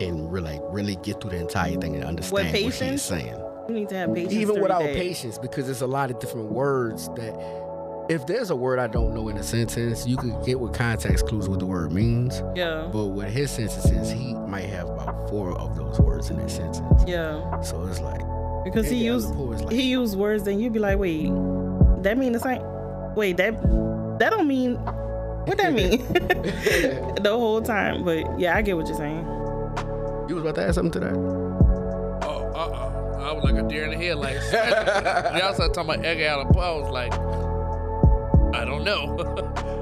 and really, really get through the entire thing and understand what he's saying. You need to have patience. Even without that. patience, because there's a lot of different words that. If there's a word I don't know in a sentence, you could get with context clues what the word means. Yeah. But with his sentences, he might have about four of those words in that sentence. Yeah. So it's like Because he used Allan Poe is like he used words and you'd be like, wait, that mean the same wait, that that don't mean what that mean? *laughs* the whole time. But yeah, I get what you're saying. You was about to add something to that? Oh, uh uh I was like a deer in the headlights. Like, *laughs* y'all started talking about Edgar Allan Poe. I was like, I don't know.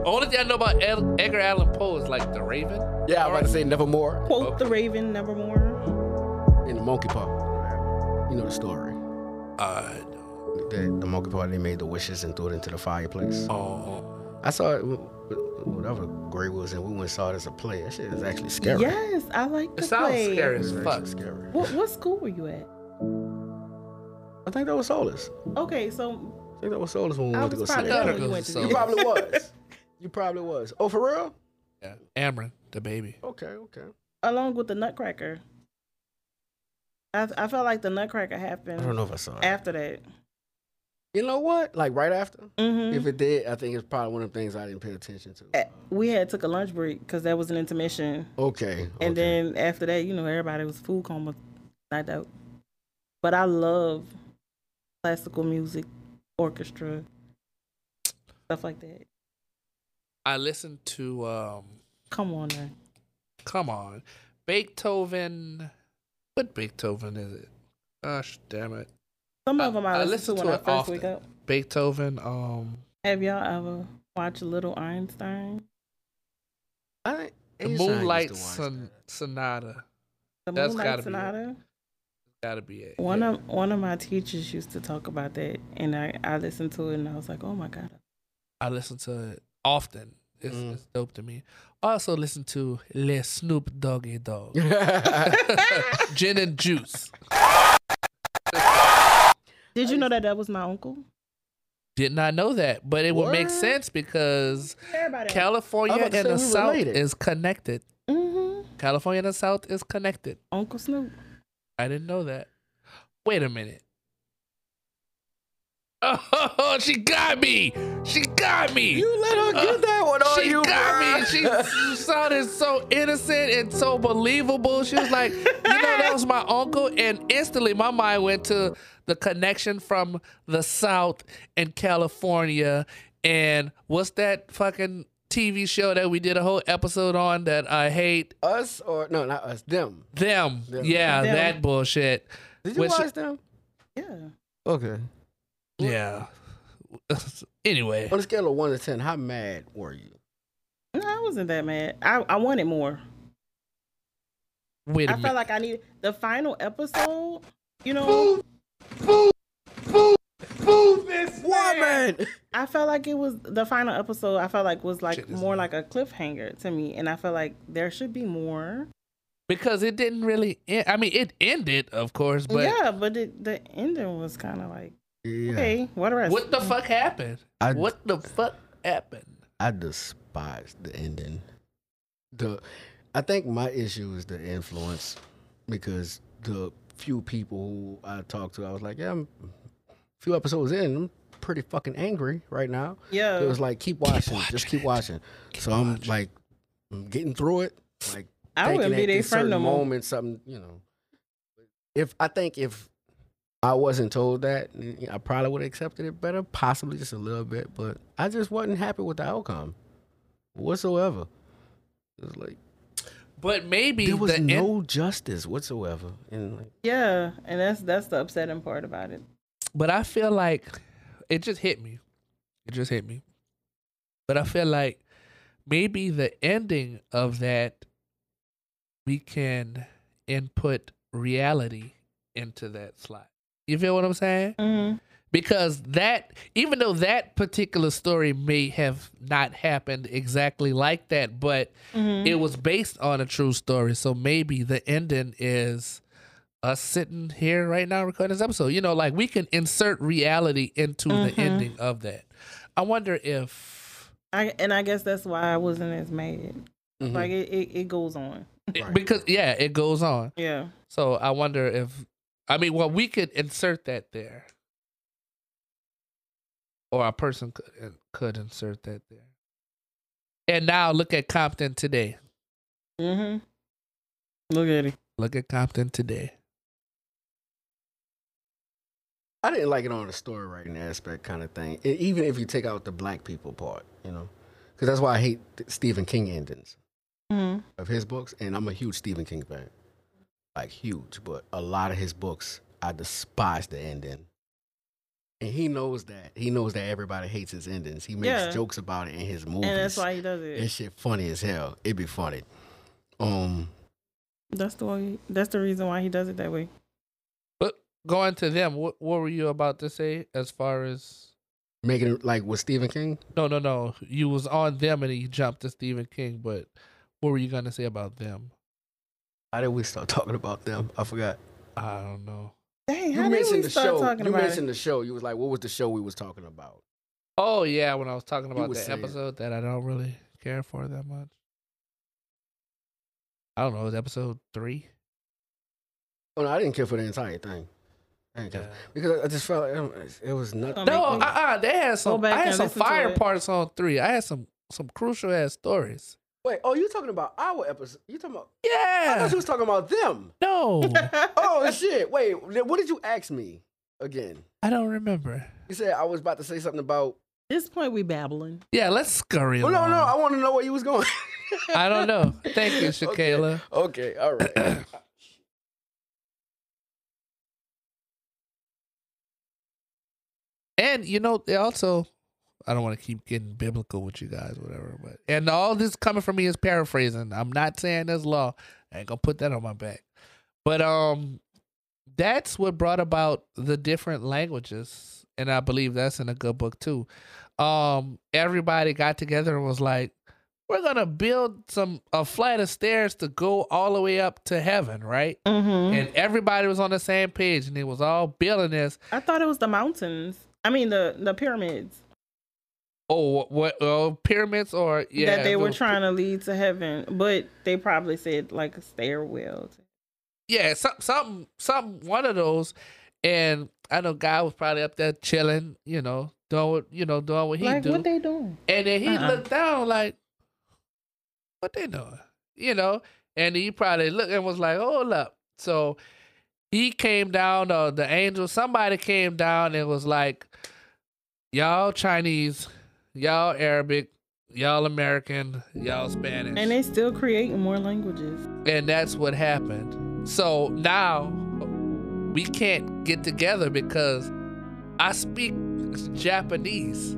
*laughs* Only thing I know about Ed- Edgar Allan Poe is like the Raven. Yeah, I'm about to say Nevermore Quote the Raven Nevermore. in the Monkey Paw. You know the story. Uh, The, the Monkey Paw, they made the wishes and threw it into the fireplace. oh, I saw it, w- w- whatever grade we was in, we went and saw it as a play. That shit is actually scary. Yes, I like it the sounds play. scary It's as fuck. scary. What what school were you at? I think that was Solus. Okay, so I think that was Solus when we I went to go was see probably that. there when you Gotta went go to to You probably *laughs* was. You probably was. Oh, for real? Yeah, Amron, the baby. Okay, okay. along with the Nutcracker. I I felt like the Nutcracker happened. I don't happened know if I saw it. after that. You know what? Like right after? hmm If it did, I think it's probably one of the things I didn't pay attention to. Eh, we had took a lunch break because that was an intermission, Okay. and okay. then after that, you know, everybody was food coma, night out. But I love classical music, orchestra, stuff like that. I listened to um, Come on now. come on, Beethoven. What Beethoven is it? Gosh damn it, Some of them I, I listen listen to when to I it first wake often. up. Beethoven. Um, Have y'all ever watched Little Einstein? I the Moonlight to Son- Sonata. The That's Moonlight gotta be it. Sonata. Gotta be it. One yeah. of one of my teachers used to talk about that, and I I listened to it, and I was like, oh my god. I listen to it often. It's, Mm. it's dope to me. I also listen to Le Snoop Doggy Dogg. *laughs* *laughs* Gin and Juice. *laughs* Did you know that that was my uncle? Did not know that, but it would make sense because California and the to say we South related. is connected. hmm California and the South is connected. Uncle Snoop. I didn't know that. Wait a minute. Oh, she got me. She got me. You let her get that one on she you, got bruh. me. She sounded so innocent and so believable. She was like, you know, that was my uncle. And instantly my mind went to the connection from the South and California. And what's that fucking TV show that we did a whole episode on that I hate? Us or no, not us. Them. Them. Them. Yeah, Them. that bullshit. Did you Which- watch them? Yeah. Okay. Yeah. *laughs* anyway, On a scale of one to ten, how mad were you? No, I wasn't that mad. I I wanted more. wait a I minute. felt like I needed the final episode. You know, boo. This Woman. I felt like it was the final episode. I felt like was like Shit more like a cliffhanger to me, and I felt like there should be more. because it didn't really. End. I mean, it ended, of course, but yeah, but it, the ending was kind of like Yeah. okay, what the rest? what the fuck happened? I- what the fuck happened? I despise the ending. The I think my issue is the influence because the few people who I talked to, I was like, yeah, I'm a few episodes in, I'm pretty fucking angry right now. Yeah, It was like, keep watching, just watching keep it. watching. so I'm like, I'm getting through it. Like, I wouldn't be at their this friend no certain more. moment, something, you know. If I think if I wasn't told that, I probably would have accepted it better, possibly just a little bit. But I just wasn't happy with the outcome whatsoever. It was like But maybe there was the no end, justice whatsoever, and like Yeah, and that's that's the upsetting part about it. but I feel like it just hit me. It just hit me. But I feel like maybe the ending of that we can input reality into that slot. You feel what I'm saying? Mm-hmm. because that even though that particular story may have not happened exactly like that but Mm-hmm. it was based on a true story so maybe the ending is us sitting here right now recording this episode you know like we can insert reality into the Mhm. ending of that i wonder if I and I guess that's why I wasn't as mad. mhm. Like it, it, it goes on. Right. because yeah it goes on Yeah. so i wonder if i mean well we could insert that there or a person could could insert that there and now look at compton today Mm-hmm. Look at it. look at compton today I didn't like it on the story writing aspect kind of thing. E- even if you take out the black people part, you know, because that's why I hate Stephen King endings Mm-hmm. of his books, and I'm a huge Stephen King fan, like huge. But a lot of his books, I despise the ending, and he knows that. He knows that everybody hates his endings. He makes Yeah. jokes about it in his movies. And that's why he does That it. shit funny as hell. It'd be funny. Um, That's the way. That's the reason why he does it that way. but going to them what, what were you about to say as far as making it like with Stephen King. no no no you was on them and he jumped to stephen king but what were you gonna say about them How did we start talking about them? I forgot. i don't know Dang, You how did we mentioned the start show. talking You about mentioned it? the show. You was like, "What was the show we was talking about?" Oh yeah, when I was talking about was the saying- episode that I don't really care for that much. I don't know, it was episode three. Oh no, I didn't care for the entire thing. I didn't care. because I just felt like, um, it was nothing. No, uh, uh, they had some. I had some fire parts on three. I had some some crucial ass stories. Wait, oh, you talking about our episode? You talking about? Yeah. I thought you was talking about them. no, *laughs* Oh shit! Wait, what did you ask me again? I don't remember. You said I was about to say something about. this point, we babbling. Yeah, let's scurry Oh no, along. no, I want to know where you was going. I don't know. *laughs* Thank you, Okay. Shakayla. Okay, all right. *clears throat* And you know, they also I don't want to keep getting biblical with you guys, whatever. But and all this coming from me is paraphrasing. I'm not saying that's law. I ain't gonna put that on my back. But um that's what brought about the different languages. And I believe that's in a good book too. Um everybody got together and was like, We're gonna build some a flight of stairs to go all the way up to heaven, right? Mm-hmm. And everybody was on the same page and it was all building this. I thought it was the mountains. I mean the the pyramids Oh, what? Oh, pyramids or yeah? that they were trying to lead to heaven, but they probably said like a stairwell. Yeah, some, something, something, one of those. And I know guy was probably up there chilling, you know, doing what you know, doing what he like do. what they doing? and then he Uh-uh. looked down like, what they doing? You know, and he probably looked and was like, hold up. So he came down, uh, the angel, somebody came down and was like, y'all Chinese, y'all Arabic, y'all American, y'all Spanish. And they still creating more languages. And that's what happened. So now we can't get together because I speak Japanese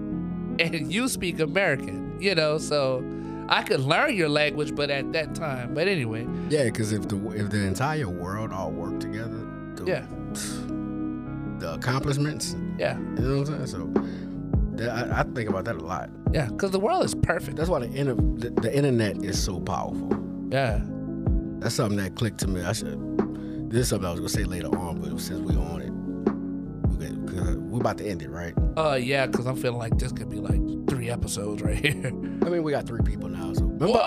and you speak American, you know, so I could learn your language, but at that time, but anyway, yeah, because if the if the entire world all worked together, the Yeah. the accomplishments. Yeah, You know what I'm saying? So that, I, I think about that a lot. yeah, because the world is perfect. That's why the, inter- the the internet is so powerful. Yeah, That's something that clicked to me. I should. This is something I was gonna say later on, but since we on it, we got, cause we're about to end it, right? uh, yeah, because I'm feeling like this could be like three episodes right *laughs* here. I mean, we got three people now. So remember, remember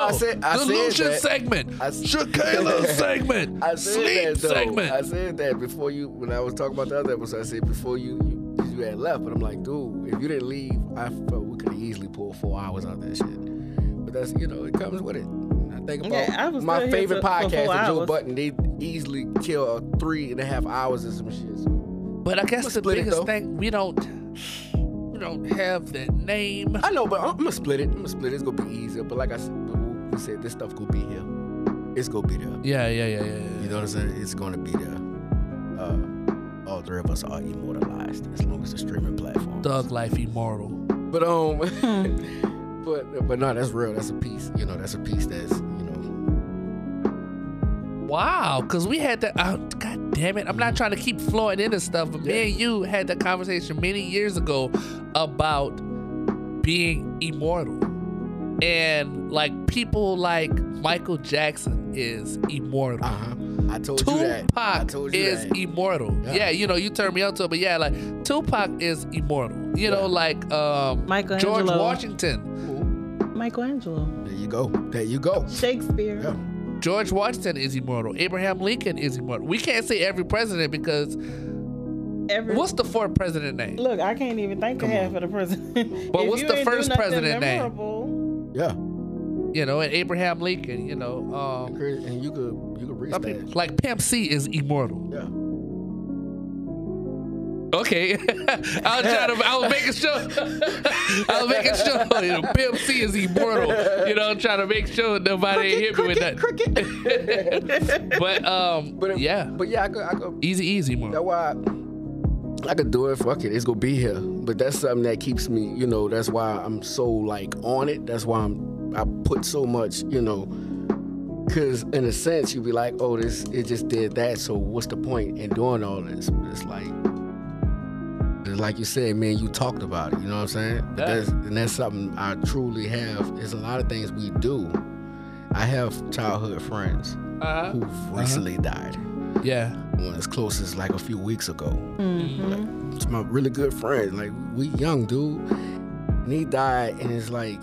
I said I the said that. segment, I Shakayla *laughs* segment, I said sleep that though. segment. I said that before you when I was talking about the other episode. I said before you you, you had left, but I'm like, dude, if you didn't leave, I felt we could have easily pulled four hours out of that shit. But that's you know it comes with it. I think about Yeah, I was my favorite for- for podcast, four Joe hours. Budden. They easily kill a three and a half hours of some shit. So. But I guess the split it, biggest thing we don't we don't have that name. I know, but I'm gonna split it. I'm gonna split it. It's gonna be easier. But like I said, we said, this stuff gonna be here. It's gonna be there. Yeah, yeah, yeah, yeah. yeah. You know what I'm saying? It's gonna be there. Uh, all three of us are immortalized as long as the streaming platform. Thug Life Immortal. But um, *laughs* but but no, that's real. That's a piece. You know, that's a piece that's you know. Wow, because we had that. Oh, God damn it! I'm not trying to keep flowing into stuff, but me and you had that conversation many years ago about being immortal, and like people like Michael Jackson is immortal. Uh huh. I told you that. I Tupac told you is that. immortal. Yeah. Yeah. you know, you turned me on to it, but yeah, like Tupac is immortal. You know, like um, George Michelangelo. Washington. Michelangelo. There you go. There you go. Shakespeare. Yeah. George Washington is immortal. Abraham Lincoln is immortal. We can't say every president because Every, what's the fourth president name? Look, I can't even think of half of the president. But what's you the first president name? Memorable, Yeah. You know, and Abraham Lincoln. You know, um, And you could you could reach that. like Pimp C is immortal. Yeah. Okay, I was trying to. I was making sure. *laughs* I was making sure. You know, Pimp C is immortal. You know, trying to make sure nobody ain't hit me with that. Cricket. *laughs* but um, But yeah, But yeah, I could I could easy, easy, That's more. why I, I could do it. Fuck it, it's gonna be here. But that's something that keeps me, you know. That's why I'm so like on it. That's why I'm I put so much, you know. Cause in a sense, you'd be like, oh, this it just did that. So what's the point in doing all this? But it's like, it's like you said, man, you talked about it. You know what I'm saying? Yeah. That's, and that's something I truly have. There's a lot of things we do. I have childhood friends Uh-huh. who recently died Yeah, one as close as like a few weeks ago. mhm. It's my really good friend. Like we young dude, and he died, and it's like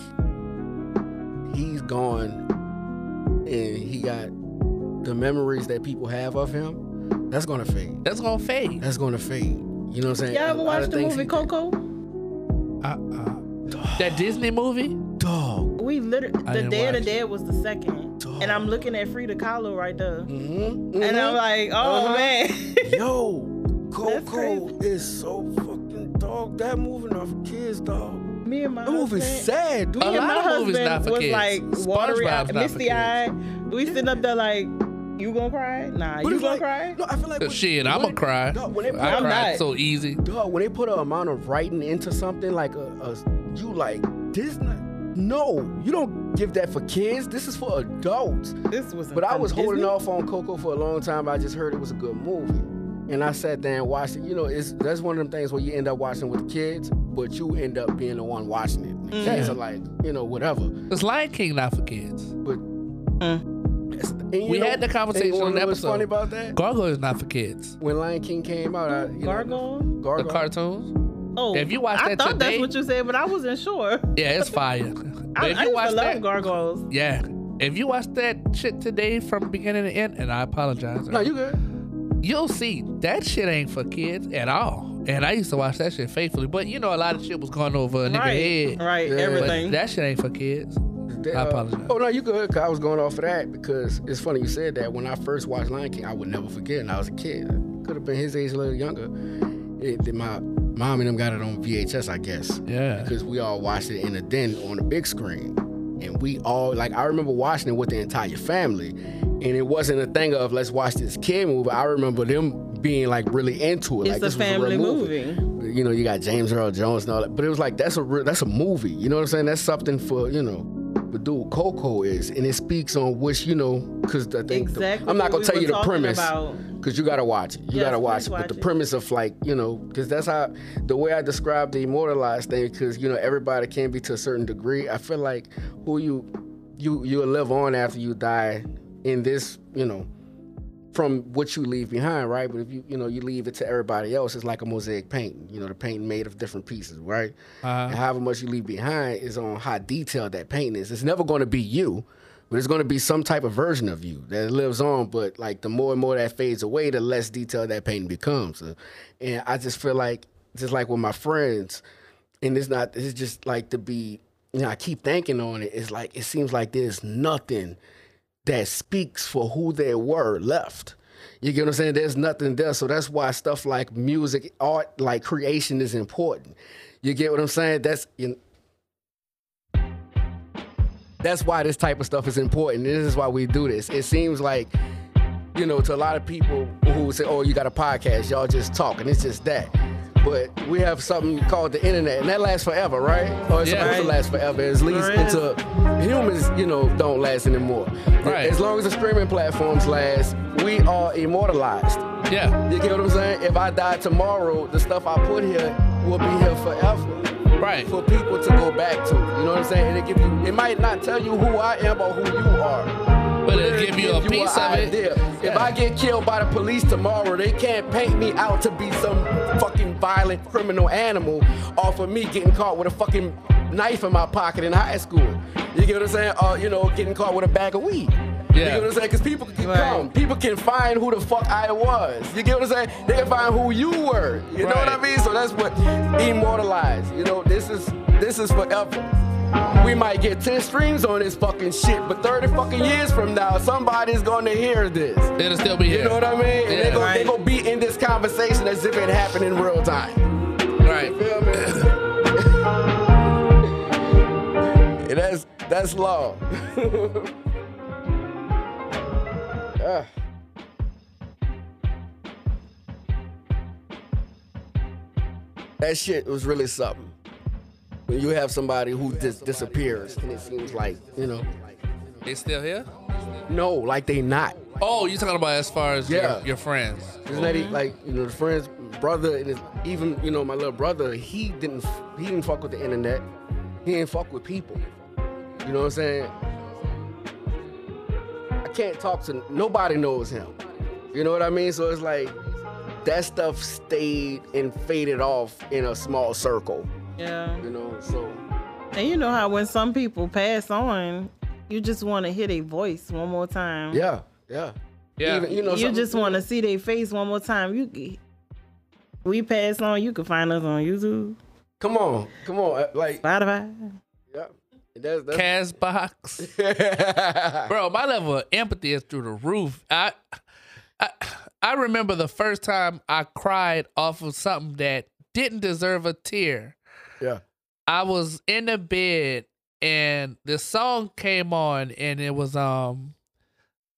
he's gone, and he got the memories that people have of him. That's gonna fade. that's gonna fade. That's gonna fade. You know what I'm saying? Y'all ever lot watched the movie Coco? Uh-uh. That Disney movie? Dog. We literally the Day of the watch. Dead was the second, Dog. and I'm looking at Frida Kahlo right there, Mm-hmm. and I'm like, oh Uh-huh. man. *laughs* Yo, Coco is so fucking dog. That movie not for kids, dog. Me and my That movie's sad, dude. A lot of movies not for was kids. like watery SpongeBob's not for misty eyed. We sitting up there like, you gonna cry? Nah, But you gonna like- cry? No, I feel like when- Shit, when I'ma cry. Dog, when they put I I'm not. so easy. Dog, when they put an amount of writing into something like a, a you like this not no, you don't give that for kids. This is for adults. This was. But I was holding Disney? off on Coco for a long time. I just heard it was a good movie. And I sat there and watched it. You know, it's that's one of them things where you end up watching with the kids, but you end up being the one watching it. The kids are like, you know, whatever. It's Lion King not for kids. But Mm. it's- and you We know- had the conversation and you wanna on the know what's episode. funny about that? Gargoyle is not for kids. When Lion King came out, I, you know, Gargoyle. The cartoons. Oh, If you watch that, I thought today- that's what you said, but I wasn't sure. Yeah, it's fire. *laughs* But I, if I you used watch to love that, gargoyles. yeah. If you watch that shit today from beginning to end, and I apologize, No, you good. you'll see that shit ain't for kids at all. And I used to watch that shit faithfully, but you know a lot of shit was going over a nigga Right, head. right, Yeah. But everything. that shit ain't for kids. They, I uh, apologize. Oh no, you good. Cause I was going off of that because it's funny you said that. When I first watched Lion King, I would never forget. And I was a kid. Could have been his age, a little younger. It, it- my mom and them got it on VHS, I guess, Yeah. because we all watched it in the den on the big screen, and we all like. I remember watching it with the entire family, and it wasn't a thing of let's watch this kid movie. I remember them being like really into it. It's like a this was family real movie. you know, you got James Earl Jones and all that. But it was like that's a real, that's a movie. You know what I'm saying? That's something for you know. Dude Coco is, and it speaks on which you know, because I think the- Exactly I'm not gonna tell you the premise because you gotta watch it. You Yes, gotta watch it. But the it. premise of like you know, because that's how the way I describe the immortalized thing, because you know everybody can be to a certain degree. I feel like who you you you'll live on after you die in this you know from what you leave behind, right? But if you you know you leave it to everybody else, it's like a mosaic painting. You know, the painting made of different pieces, right? And however much you leave behind is on how detailed that painting is. It's never going to be you, but it's going to be some type of version of you that lives on. But like the more and more that fades away, the less detailed that painting becomes. Uh, and I just feel like just like with my friends, and it's not. It's just like to be. You know, I keep thinking on it. It's like it seems like there's nothing that speaks for who they were left. You get what I'm saying? There's nothing there. So that's why stuff like music, art, like creation is important. You get what I'm saying? That's you know, that's why this type of stuff is important. This is why we do this. It seems like, you know, to a lot of people who say, Oh, you got a podcast, y'all just talking. It's just that. But we have something called the internet, and that lasts forever, right? Or it's Yeah. supposed to last forever. At least Sure is. until humans, you know, don't last anymore. Right. As long as the streaming platforms last, we are immortalized. Yeah. You get what I'm saying? If I die tomorrow, the stuff I put here will be here forever. Right. For people to go back to. You know what I'm saying? And it give you it might not tell you who I am or who you are. But it'll give you a Give piece an of it. idea. If Yeah. I get killed by the police tomorrow, they can't paint me out to be some fucking violent criminal animal off of me getting caught with a fucking knife in my pocket in high school. You get what I'm saying? Or, you know, getting caught with a bag of weed. You Yeah. get what I'm saying? Because people can Right. come. People can find who the fuck I was. You get what I'm saying? They can find who you were. You know what I mean? So that's what immortalized. You know, this is this is forever. We might get 10 streams on this fucking shit, but 30 fucking years from now, somebody's gonna hear this. It'll still be here. You know what I mean? And Yeah. they're gonna, they Right. gonna be in this conversation as if it happened in real time. Right. You Feel me? *laughs* And that's that's law. *laughs* Ah. That shit was really something. When you have somebody who just disappears and it seems like, you know, They still here? no, like they not. Oh, you talking about as far as Yeah. your, your friends? Isn't that he- mm-hmm. like you know the friends, brother, and his, even you know my little brother, he didn't he didn't fuck with the internet. He didn't fuck with people. You know what I'm saying? I can't talk to nobody knows him. You know what I mean? So it's like that stuff stayed and faded off in a small circle. Yeah. You know, so And you know how when some people pass on, you just want to hear their voice one more time. yeah, yeah, Yeah. Even, you know, you just want to see their face one more time. You, we pass on. You can find us on YouTube, Come on, come on, uh, like Spotify. yeah. That's, that's, Castbox. *laughs* Bro, my level of empathy is through the roof. I, I I remember the first time I cried off of something that didn't deserve a tear. Yeah. I was in the bed and the song came on and it was um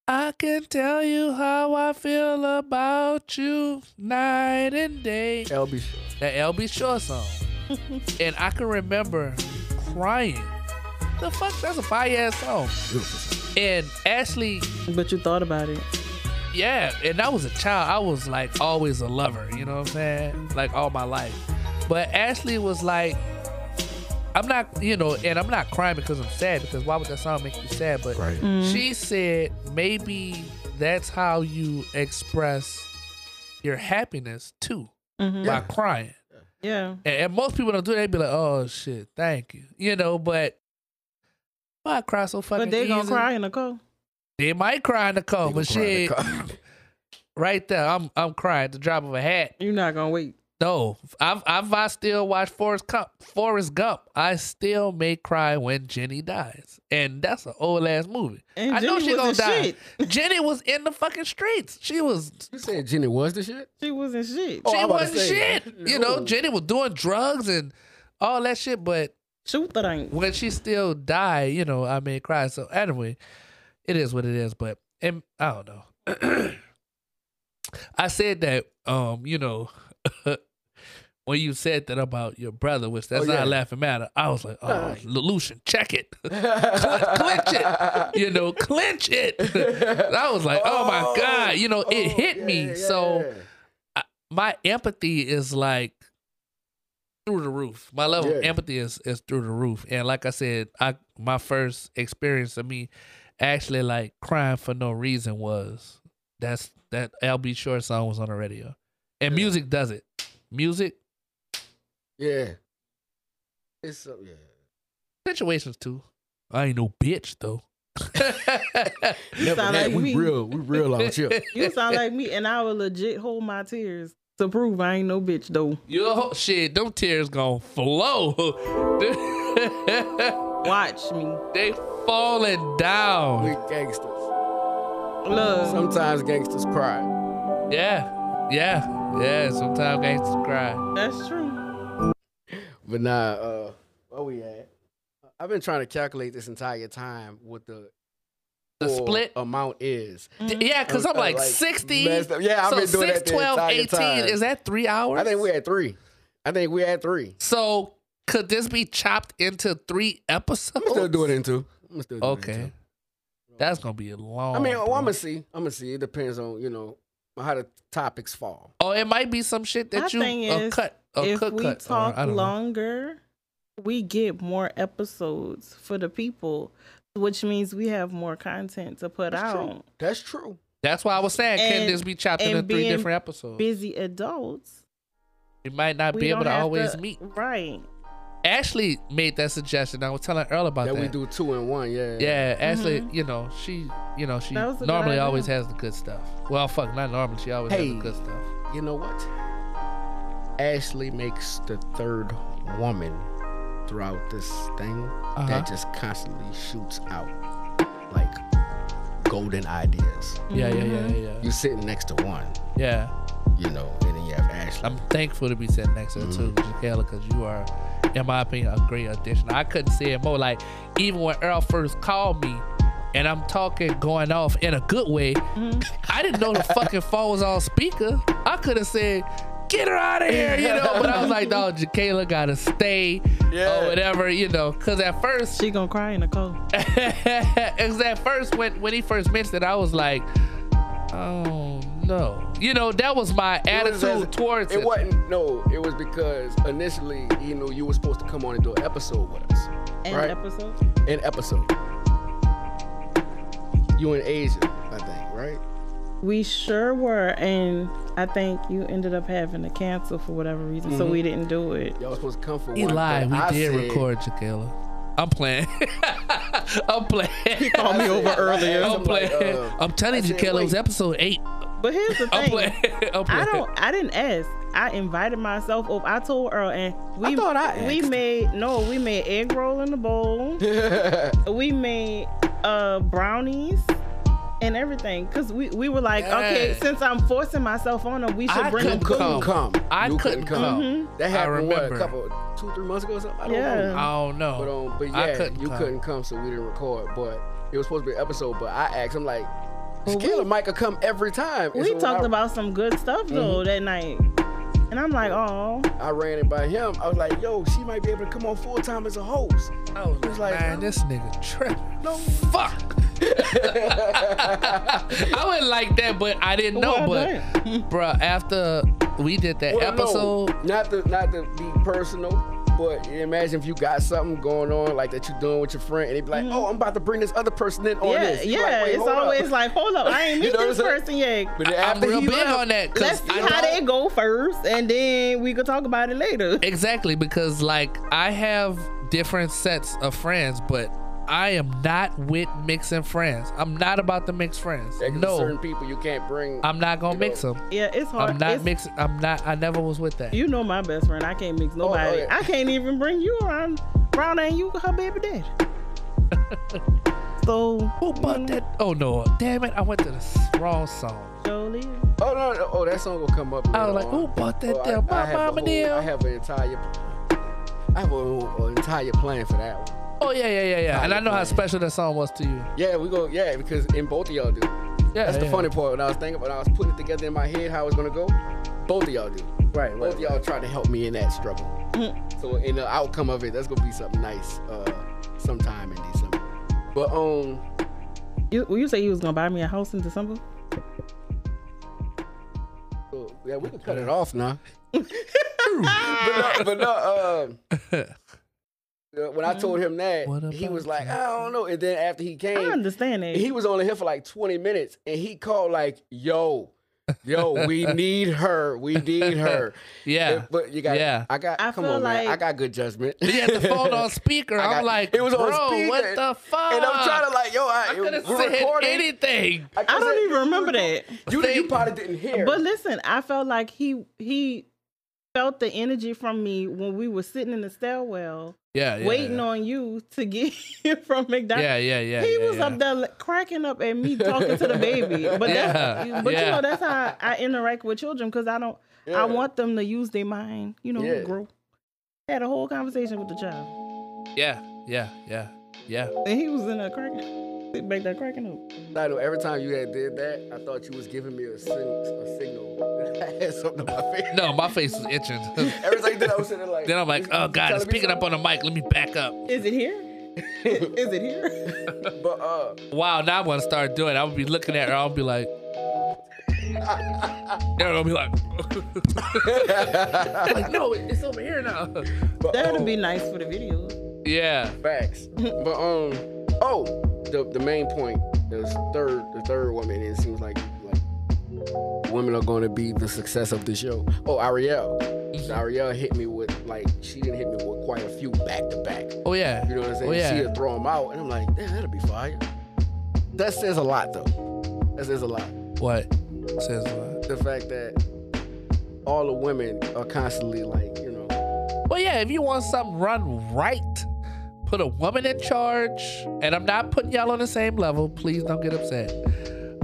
I can tell you how I feel about you night and day. LB. That Al B. Sure song. *laughs* and I can remember crying. The fuck? That's a fire ass song. And Ashley, But you thought about it. yeah, and I was a child. I was like always a lover, you know what I'm saying? Like all my life. But Ashley was like, I'm not, you know, and I'm not crying because I'm sad, because why would that song make you sad? But Right. she said maybe that's how you express your happiness too, Mhm. by crying. Yeah. And, and most people don't do that. They be like, "Oh shit, thank you," you know. But why cry so fucking But they gonna cry in the car. They might cry in the car, but They shit, the car. *laughs* right there, I'm I'm crying at the drop of a hat. You're not gonna wait. No, I've I've I still watch Forrest Gump. Forrest Gump. I still may cry when Jenny dies, and that's an old ass movie. And I know Jenny she gonna die. shit. *laughs* Jenny was in the fucking streets. She was You said Jenny was the shit? She wasn't shit. Oh, she I'm about to wasn't shit. You know. Jenny was doing drugs and all that shit, but Shoot that ain't. when she still died, you know, I may cry. So anyway, it is what it is. But and I don't know. *clears throat* I said that, um, you know, *laughs* when you said that about your brother, which that's Oh, not yeah. a laughing matter, I was like, oh, Lucian, check it, *laughs* Cl- clinch it, you know, clinch it. *laughs* I was like, oh my Oh, god, you know, it oh, hit yeah, me. yeah, so yeah. my empathy is like through the roof. My level of empathy is is through the roof. And like I said, I my first experience of me actually like crying for no reason was that's that Al B. Sure song was on the radio. And music does it. Music yeah. It's so yeah. situations too. I ain't no bitch though. *laughs* You sound like me. real, we real out here. *laughs* You sound like me, and I will legit hold my tears to prove I ain't no bitch though. Yo, shit, them tears gonna flow. *laughs* Watch me. they falling down. We gangsters. Look, Sometimes gangsters cry. Yeah, yeah, yeah. Sometimes gangsters cry. that's true. But nah, uh, where we at? I've been trying to calculate this entire time what the The split? amount is. D- Yeah, because I'm Uh, like, like, 60. Yeah, I've so been doing 6, that the 12, entire 18. time. Is that three hours? I think we had three. I think we had three. So could this be chopped into three episodes? I'm still doing it in two. I'm still doing it in Okay. That's going to be a long. I mean, bro. well, I'm gonna see. I'm gonna see. It depends on you know how the topics fall. Oh, it might be some shit that My you thing uh, is, cut. Uh, if cut, we cut, talk I don't know. longer, we get more episodes for the people, which means we have more content to put That's out. true. That's true. That's why I was saying, can this be chopped into three different episodes? Busy adults, we might not be able to always to- meet. Right. Ashley made that suggestion. I was telling Earl about That that. we do two and one. Yeah. Yeah, Ashley, Mhm. you know, she, you know, she That was a good normally always has the good stuff. Well, fuck, not normally. She always has the good stuff. You know what? Ashley makes the third woman throughout this thing Uh-huh. that just constantly shoots out like golden ideas. Yeah, yeah, yeah, Mhm. yeah, yeah. You sitting next to one, Yeah, you know, and have Ashley. I'm thankful to be sitting next to her too. Jaquela, because you are, in my opinion, a great addition. I couldn't say it more. Like even when Earl first called me, and I'm talking going off in a good way, Mm-hmm. I didn't know the fucking phone was on speaker. I could have said. Get her out of here, you know. But I was like, dog, Jaquela *laughs* gotta stay Yeah. or whatever, you know. Cause at first, She gonna cry in the cold. *laughs* Cause at first when when he first mentioned it, I was like, oh no. You know, that was my It was attitude as- towards it. It wasn't. No, it was because initially, you know, you were supposed to come on and do an episode with us. End Right. episode. An episode. You in Asia, I think, right? We sure were, and I think you ended up having to cancel for whatever reason, Mm-hmm. so we didn't do it. Y'all was supposed to come for He one. lied. but We I did said- record Jaquela. I'm playing. *laughs* I'm playing. He called me over *laughs* earlier. I'm playing. Like, uh, I'm telling I you, Jaquela, it was episode eight. But here's the *laughs* I'm thing. playing. *laughs* I'm playing. I don't. I didn't ask. I invited myself over. I told Earl, and we thought I we made no. We made egg roll in the bowl. *laughs* we made uh brownies and everything because we we were like, okay, since I'm forcing myself on them, we should I bring them. couldn't couldn't come. come. I You couldn't come. Mhm. That happened what, a couple, two, three months ago or something. I don't Yeah. know. I don't know. But um, but yeah, couldn't you come. couldn't come, so we didn't record. But it was supposed to be an episode. But I asked him like, Well, Kayla we- Mike could come every time. We so talked I, about some good stuff though Mm-hmm. that night, and I'm like, oh, I ran it by him. I was like, yo, she might be able to come on full time as a host. I was He was like, like, man, this nigga tripping. No. Fuck. *laughs* I wouldn't like that, but I didn't know. Why but, bruh, after we did that Well, no, episode, not to not to be personal, but imagine if you got something going on like that you're doing with your friend, and they be like, "Oh, I'm about to bring this other person in on Mm-hmm. yeah, this." You yeah. like, it's hold up. always like, hold up, I ain't *laughs* You meet know this what I'm saying? person yet. But then I'm real he big on that. 'cause Let's see how they go first, and then we could talk about it later. Exactly, because like I have different sets of friends, but I am not with mixing friends. I'm not about to mix friends. Yeah, 'cause there's certain people you can't bring. I'm not gonna mix know. them. Yeah, it's hard. I'm not It's- mixing. I'm not. I never was with that. You know my best friend. I can't mix oh, nobody. Oh, yeah. I can't even bring you around. Brown and you her baby daddy. *laughs* so Who bought mm. that? Oh no! Damn it! I went to the wrong song. Jolie. Oh no, no, oh that song will come up. I was like, on. who bought that Oh, I- there? I My have mama whole- I have an entire, I have an entire plan for that one. Oh yeah, yeah, yeah, yeah. And I know how special that song was to you. Yeah, we go. Yeah, because in both of y'all do. Yeah, That's the funny part. When I was thinking, when I was putting it together in my head how it's gonna go, Both of y'all do. Right, Both of y'all try to help me in that struggle. *clears throat* So in the outcome of it, that's gonna be something nice uh, sometime in December. But um, You, well, you say you was gonna buy me a house in December? so, yeah, we can cut it off now. *laughs* *laughs* but no, but no. Um, uh, *laughs* Uh, when I mm-hmm. told him that, he was like, I don't know. And then after he came, I understand that. he was only here for like 20 minutes, and he called like, "Yo, yo, we *laughs* need her. We need her." *laughs* Yeah. And- but you got, Yeah. I got. I come feel on, man. I got good judgment. He had the *laughs* phone on speaker. I I'm got- like, it was on bro, speaker. what the fuck? And I'm trying to like, yo, I, I could have said recording. anything. I don't even remember that. You, you probably didn't hear. But listen, I felt like he he felt the energy from me when we were sitting in the stairwell Yeah, yeah. waiting yeah. on you to get *laughs* here from McDonald's. Yeah, yeah, yeah. he yeah, was yeah. up there like, cracking up at me talking to the baby. *laughs* But that's, Yeah, but you know that's how I interact with children because I don't Yeah. I want them to use their mind, you know, Yeah. grow. Had a whole conversation with the child, Yeah, yeah, yeah, yeah. and he was in a cracking, sitting back there cracking up. I know every time you had did that, I thought you was giving me a, sin- a signal. *laughs* I had something on my face. No, my face was itching. *laughs* Every time you did, I was sitting there like. then I'm like, oh god, it's me picking up on the mic. Let me back up. Is it here? *laughs* Is it here? But uh, Wow, now I'm gonna start doing. it. I'm gonna be looking at her. I'll be like, they're gonna be like, like no, it's over here now. but, That'd um, be nice for the video. Yeah, Facts. but um, oh, the the main point, the third, the third woman. It seems like like women are going to be the success of the show. Oh, Ariel. Mm-hmm. Ariel hit me with like she didn't hit me with quite a few back to back. oh yeah, You know what I'm saying? Oh yeah. She'll throw them out, and I'm like, damn, that'll be fire. That says a lot, though. That says a lot. What says a lot? The fact that all the women are constantly like, you know, Well, yeah, if you want something run right, put a woman in charge. And I'm not putting y'all on the same level. Please don't get upset.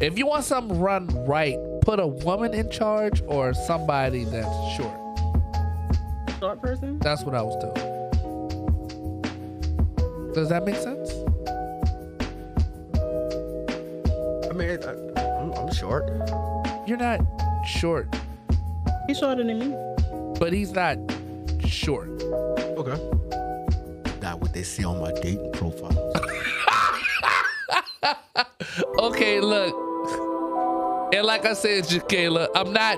If you want something run right, put a woman in charge or somebody that's short. Short person. That's what I was told. Does that make sense? I mean, I, I'm, I'm short. You're not short, He's shorter than me. but he's not short. Okay. Not what they see on my dating profile. *laughs* Okay, look. And like I said, Jakayla, I'm not.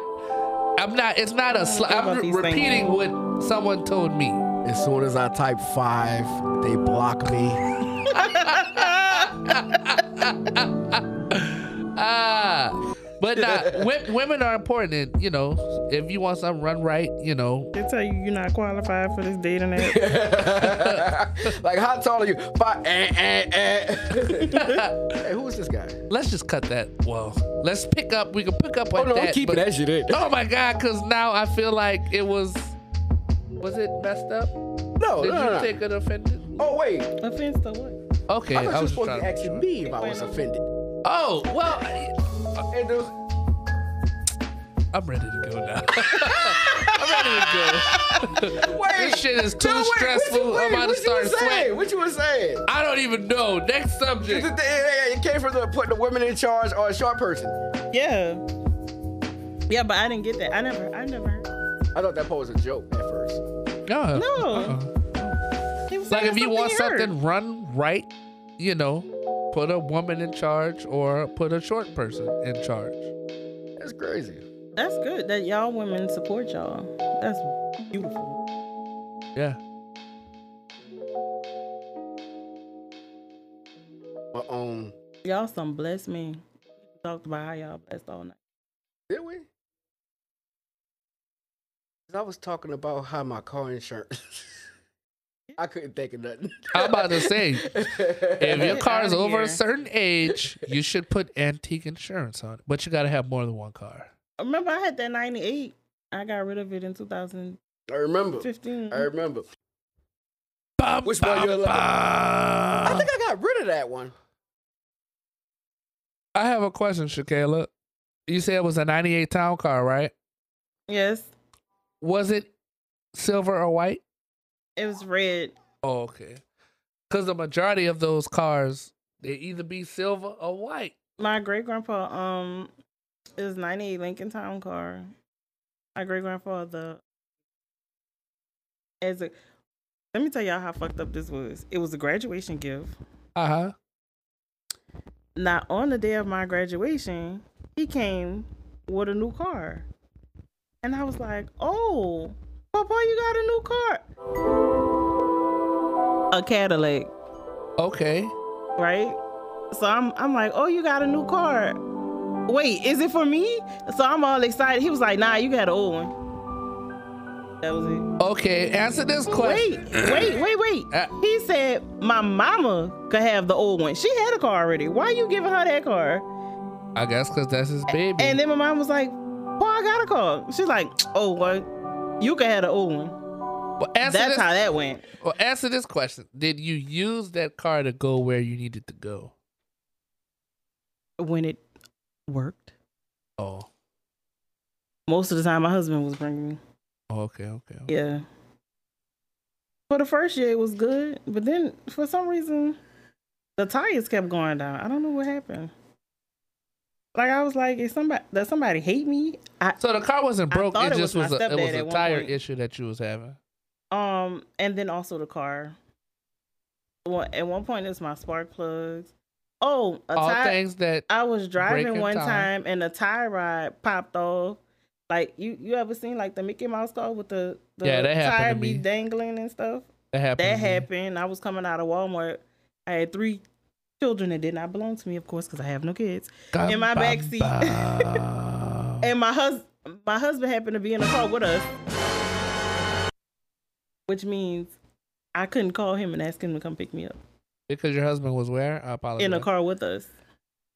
I'm not. It's not a, sl- I'm these repeating things. what someone told me. as soon as I type five, they block me. *laughs* But not. women are important, and you know, if you want something run right, you know, They tell you you're not qualified for this dating app. *laughs* like, how tall are you? Five. Eh, eh, eh. *laughs* hey, who is this guy? let's just cut that. Well, let's pick up. We can pick up Oh on no, that. I'm keeping but- that shit in. Oh my god, because now I feel like it was. Was it messed up? No, Did no, you no, no. take an offended? Oh wait, Offense to what? Okay, I thought you were was supposed to trying be asking me if I was offended. Oh well, I- And those- I'm ready to go now. *laughs* I'm ready to go. Wait, this shit is too no, wait, stressful. What you, I'm about to start you was saying? sweating. What you were saying? I don't even know. Next subject. it- it came from the putting the women in charge or a short person. Yeah. Yeah, but I didn't get that. I never. I never. I thought that part was a joke at first. No. No. uh-uh. He Like if you want he heard. something run right, you know, put a woman in charge or put a short person in charge. That's crazy. That's good that y'all women support y'all. That's beautiful. Yeah. But um, Y'all some blessed me. Talked about how y'all blessed all night. did we? 'Cause I was talking about how my car insurance. *laughs* I couldn't think of nothing. I'm about to say, if your *laughs* car is outta over a certain age, you should put antique insurance on it. But you got to have more than one car. Remember, I had that '98. I got rid of it in 2015. I remember. 15. I remember. Bum, Which one you looking- I think I got rid of that one. I have a question, Shakayla. You said it was a 98 town car, right? Yes, Was it silver or white? it was red. Oh, okay. Because the majority of those cars, they either be silver or white. My great grandpa, um, it was '98 Lincoln Town car. my great grandfather as a let me tell y'all how fucked up this was. It was a graduation gift. Uh huh. Now on the day of my graduation, he came with a new car. And I was like, Oh, Papa, you got a new car. A Cadillac, Okay. right? So I'm I'm like, Oh, you got a new car. Wait, is it for me? So I'm all excited. He was like, Nah, you got an old one. That was it. Okay. Answer this question. Wait, wait, wait, wait. Uh, He said my mama could have the old one. She had a car already. Why are you giving her that car? I guess because that's his baby. And then my mom was like, "Well, I got a car." She's like, "Oh, what? You can have the old one." well, answer That's this, how that went. well, answer this question. Did you use that car to go where you needed to go? When it worked, Oh. most of the time my husband was bringing me. Oh, okay. Okay. okay. Yeah. For the first year, it was good, but then for some reason, the tires kept going down. I don't know what happened. Like I was like, is somebody does somebody hate me? I So the car wasn't broke. It it just was was, a, it was a tire issue that you was having. Um, and then also the car. Well, at one point, it's my spark plugs. Oh, a All tire. things that I was driving one time. and a tire rod popped off. Like you, you ever seen like the Mickey Mouse car with the, the Yeah, that tire be dangling and stuff? that happened. That happened. I was coming out of Walmart. I had three children that did not belong to me, of course, because I have no kids. in my back seat. *laughs* And my hus- my husband happened to be in the car with us, which means I couldn't call him and ask him to come pick me up because your husband was where? I apologize. in a car with us.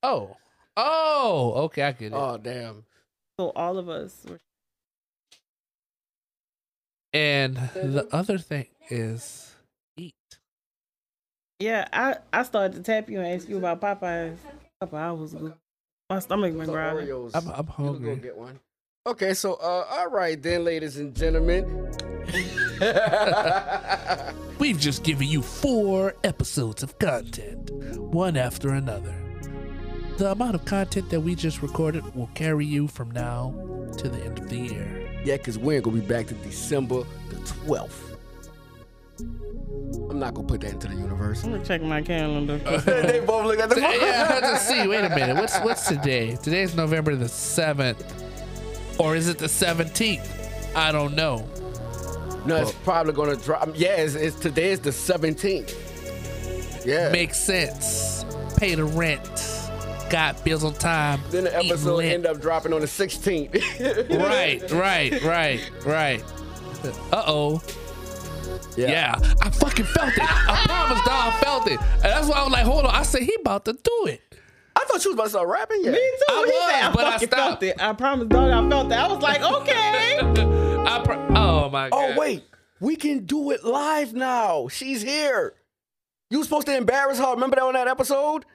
Oh. Oh. Okay, I get it. Oh damn. So all of us were. and the other thing is eat. Yeah, I I started to tap you and ask you about Popeyes. A couple hours ago. My stomach been So growling. Oreos. I'm, I'm You can go get one. Okay, so uh, all right then, ladies and gentlemen. *laughs* We've just given you four episodes of content, one after another. The amount of content that we just recorded will carry you from now to the end of the year. yeah, cause we ain't gonna be back to December the twelfth. I'm not gonna put that into the universe. I'm gonna check my calendar. *laughs* they both look at the *laughs* yeah, I had to see. Wait a minute. What's what's today? Today's November the seventh, or is it the seventeenth? I don't know. No, it's probably gonna drop. Yeah, it's, it's today is the 17th. Yeah. Makes sense. Pay the rent. Got bills on time. then the eat episode lint. end up dropping on the 16th. *laughs* right, right, right, right. Uh oh. Yeah. I fucking felt it. I promise, dog, I felt it. And that's why I was like, hold on. I said, he about to do it. I thought you was about to start rapping. Yeah. Me too. I He was, said, but I fucking stopped. felt it. I promise, dog. I felt it. I was like, okay. *laughs* I pro- oh my oh, god. Oh wait, we can do it live now. She's here. You were supposed to embarrass her. Remember that on that episode?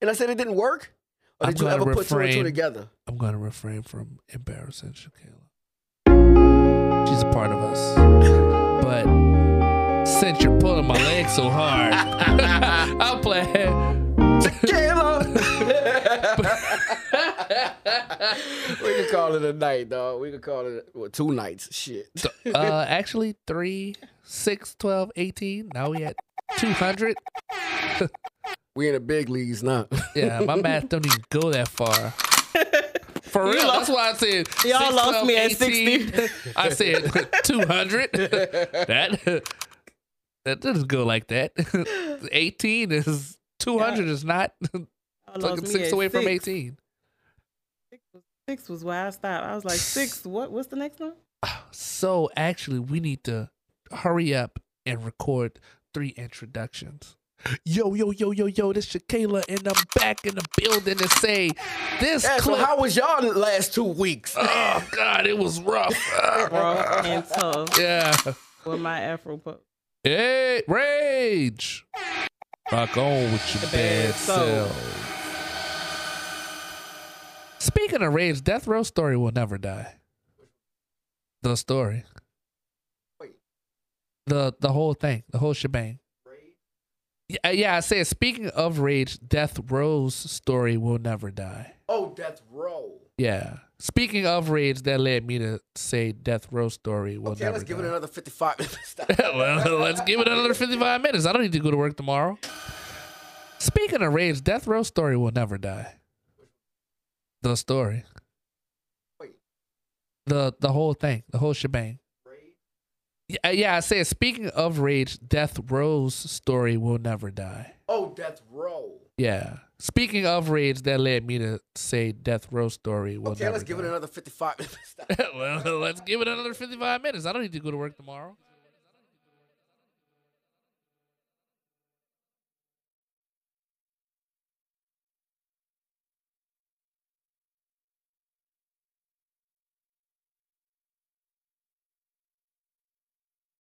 And I said it didn't work. Or I'm did you gonna ever put two and two together? I'm gonna refrain from embarrassing Shakayla. She's a part of us. *laughs* But since you're pulling my leg so hard, *laughs* I'll play. We can call it a night, dog. We can call it well, two nights. Shit. uh, actually, 3, 6, 12, 18. Now we at 200. We in the big leagues now. *laughs* Yeah, my math don't even go that far. For real, You that's why I said Y'all 6, lost 12, me at 18. *laughs* I said *laughs* 200. that that doesn't go like that. 18 is 200 is not I fucking lost me six away from 18. Six was, six was where I stopped. I was like, six. *sighs* What? What's the next one? So actually, we need to hurry up and record three introductions. Yo, yo, yo, yo, yo, this Shakayla, and I'm back in the building to say this Yeah, so how was y'all the last two weeks? oh, God, it was rough. Rough and tough *laughs* yeah. with my Afro puff. Hey, rage. Rock on with your bad Bad soul. self. Speaking of rage, Death Row story will never die. The story. Wait. The the whole thing, the whole shebang. Yeah, yeah, I said speaking of rage, Death Row's story will never die. Oh, Death Row. Yeah. Speaking of rage, that led me to say Death Row Story will Okay, never let's give it another 55 minutes. *laughs* well, *laughs* let's give it another 55 minutes. I don't need to go to work tomorrow. Speaking of rage, Death Row Story will never die. The story. Wait. The the whole thing, the whole shebang. Yeah, yeah, I said speaking of rage, Death Row's story will never die. oh, Death Row. Yeah. Speaking of rage, that led me to say Death Row Story will Okay, never let's give it another 55 minutes. *laughs* well, let's give it another 55 minutes. I don't need to go to work tomorrow.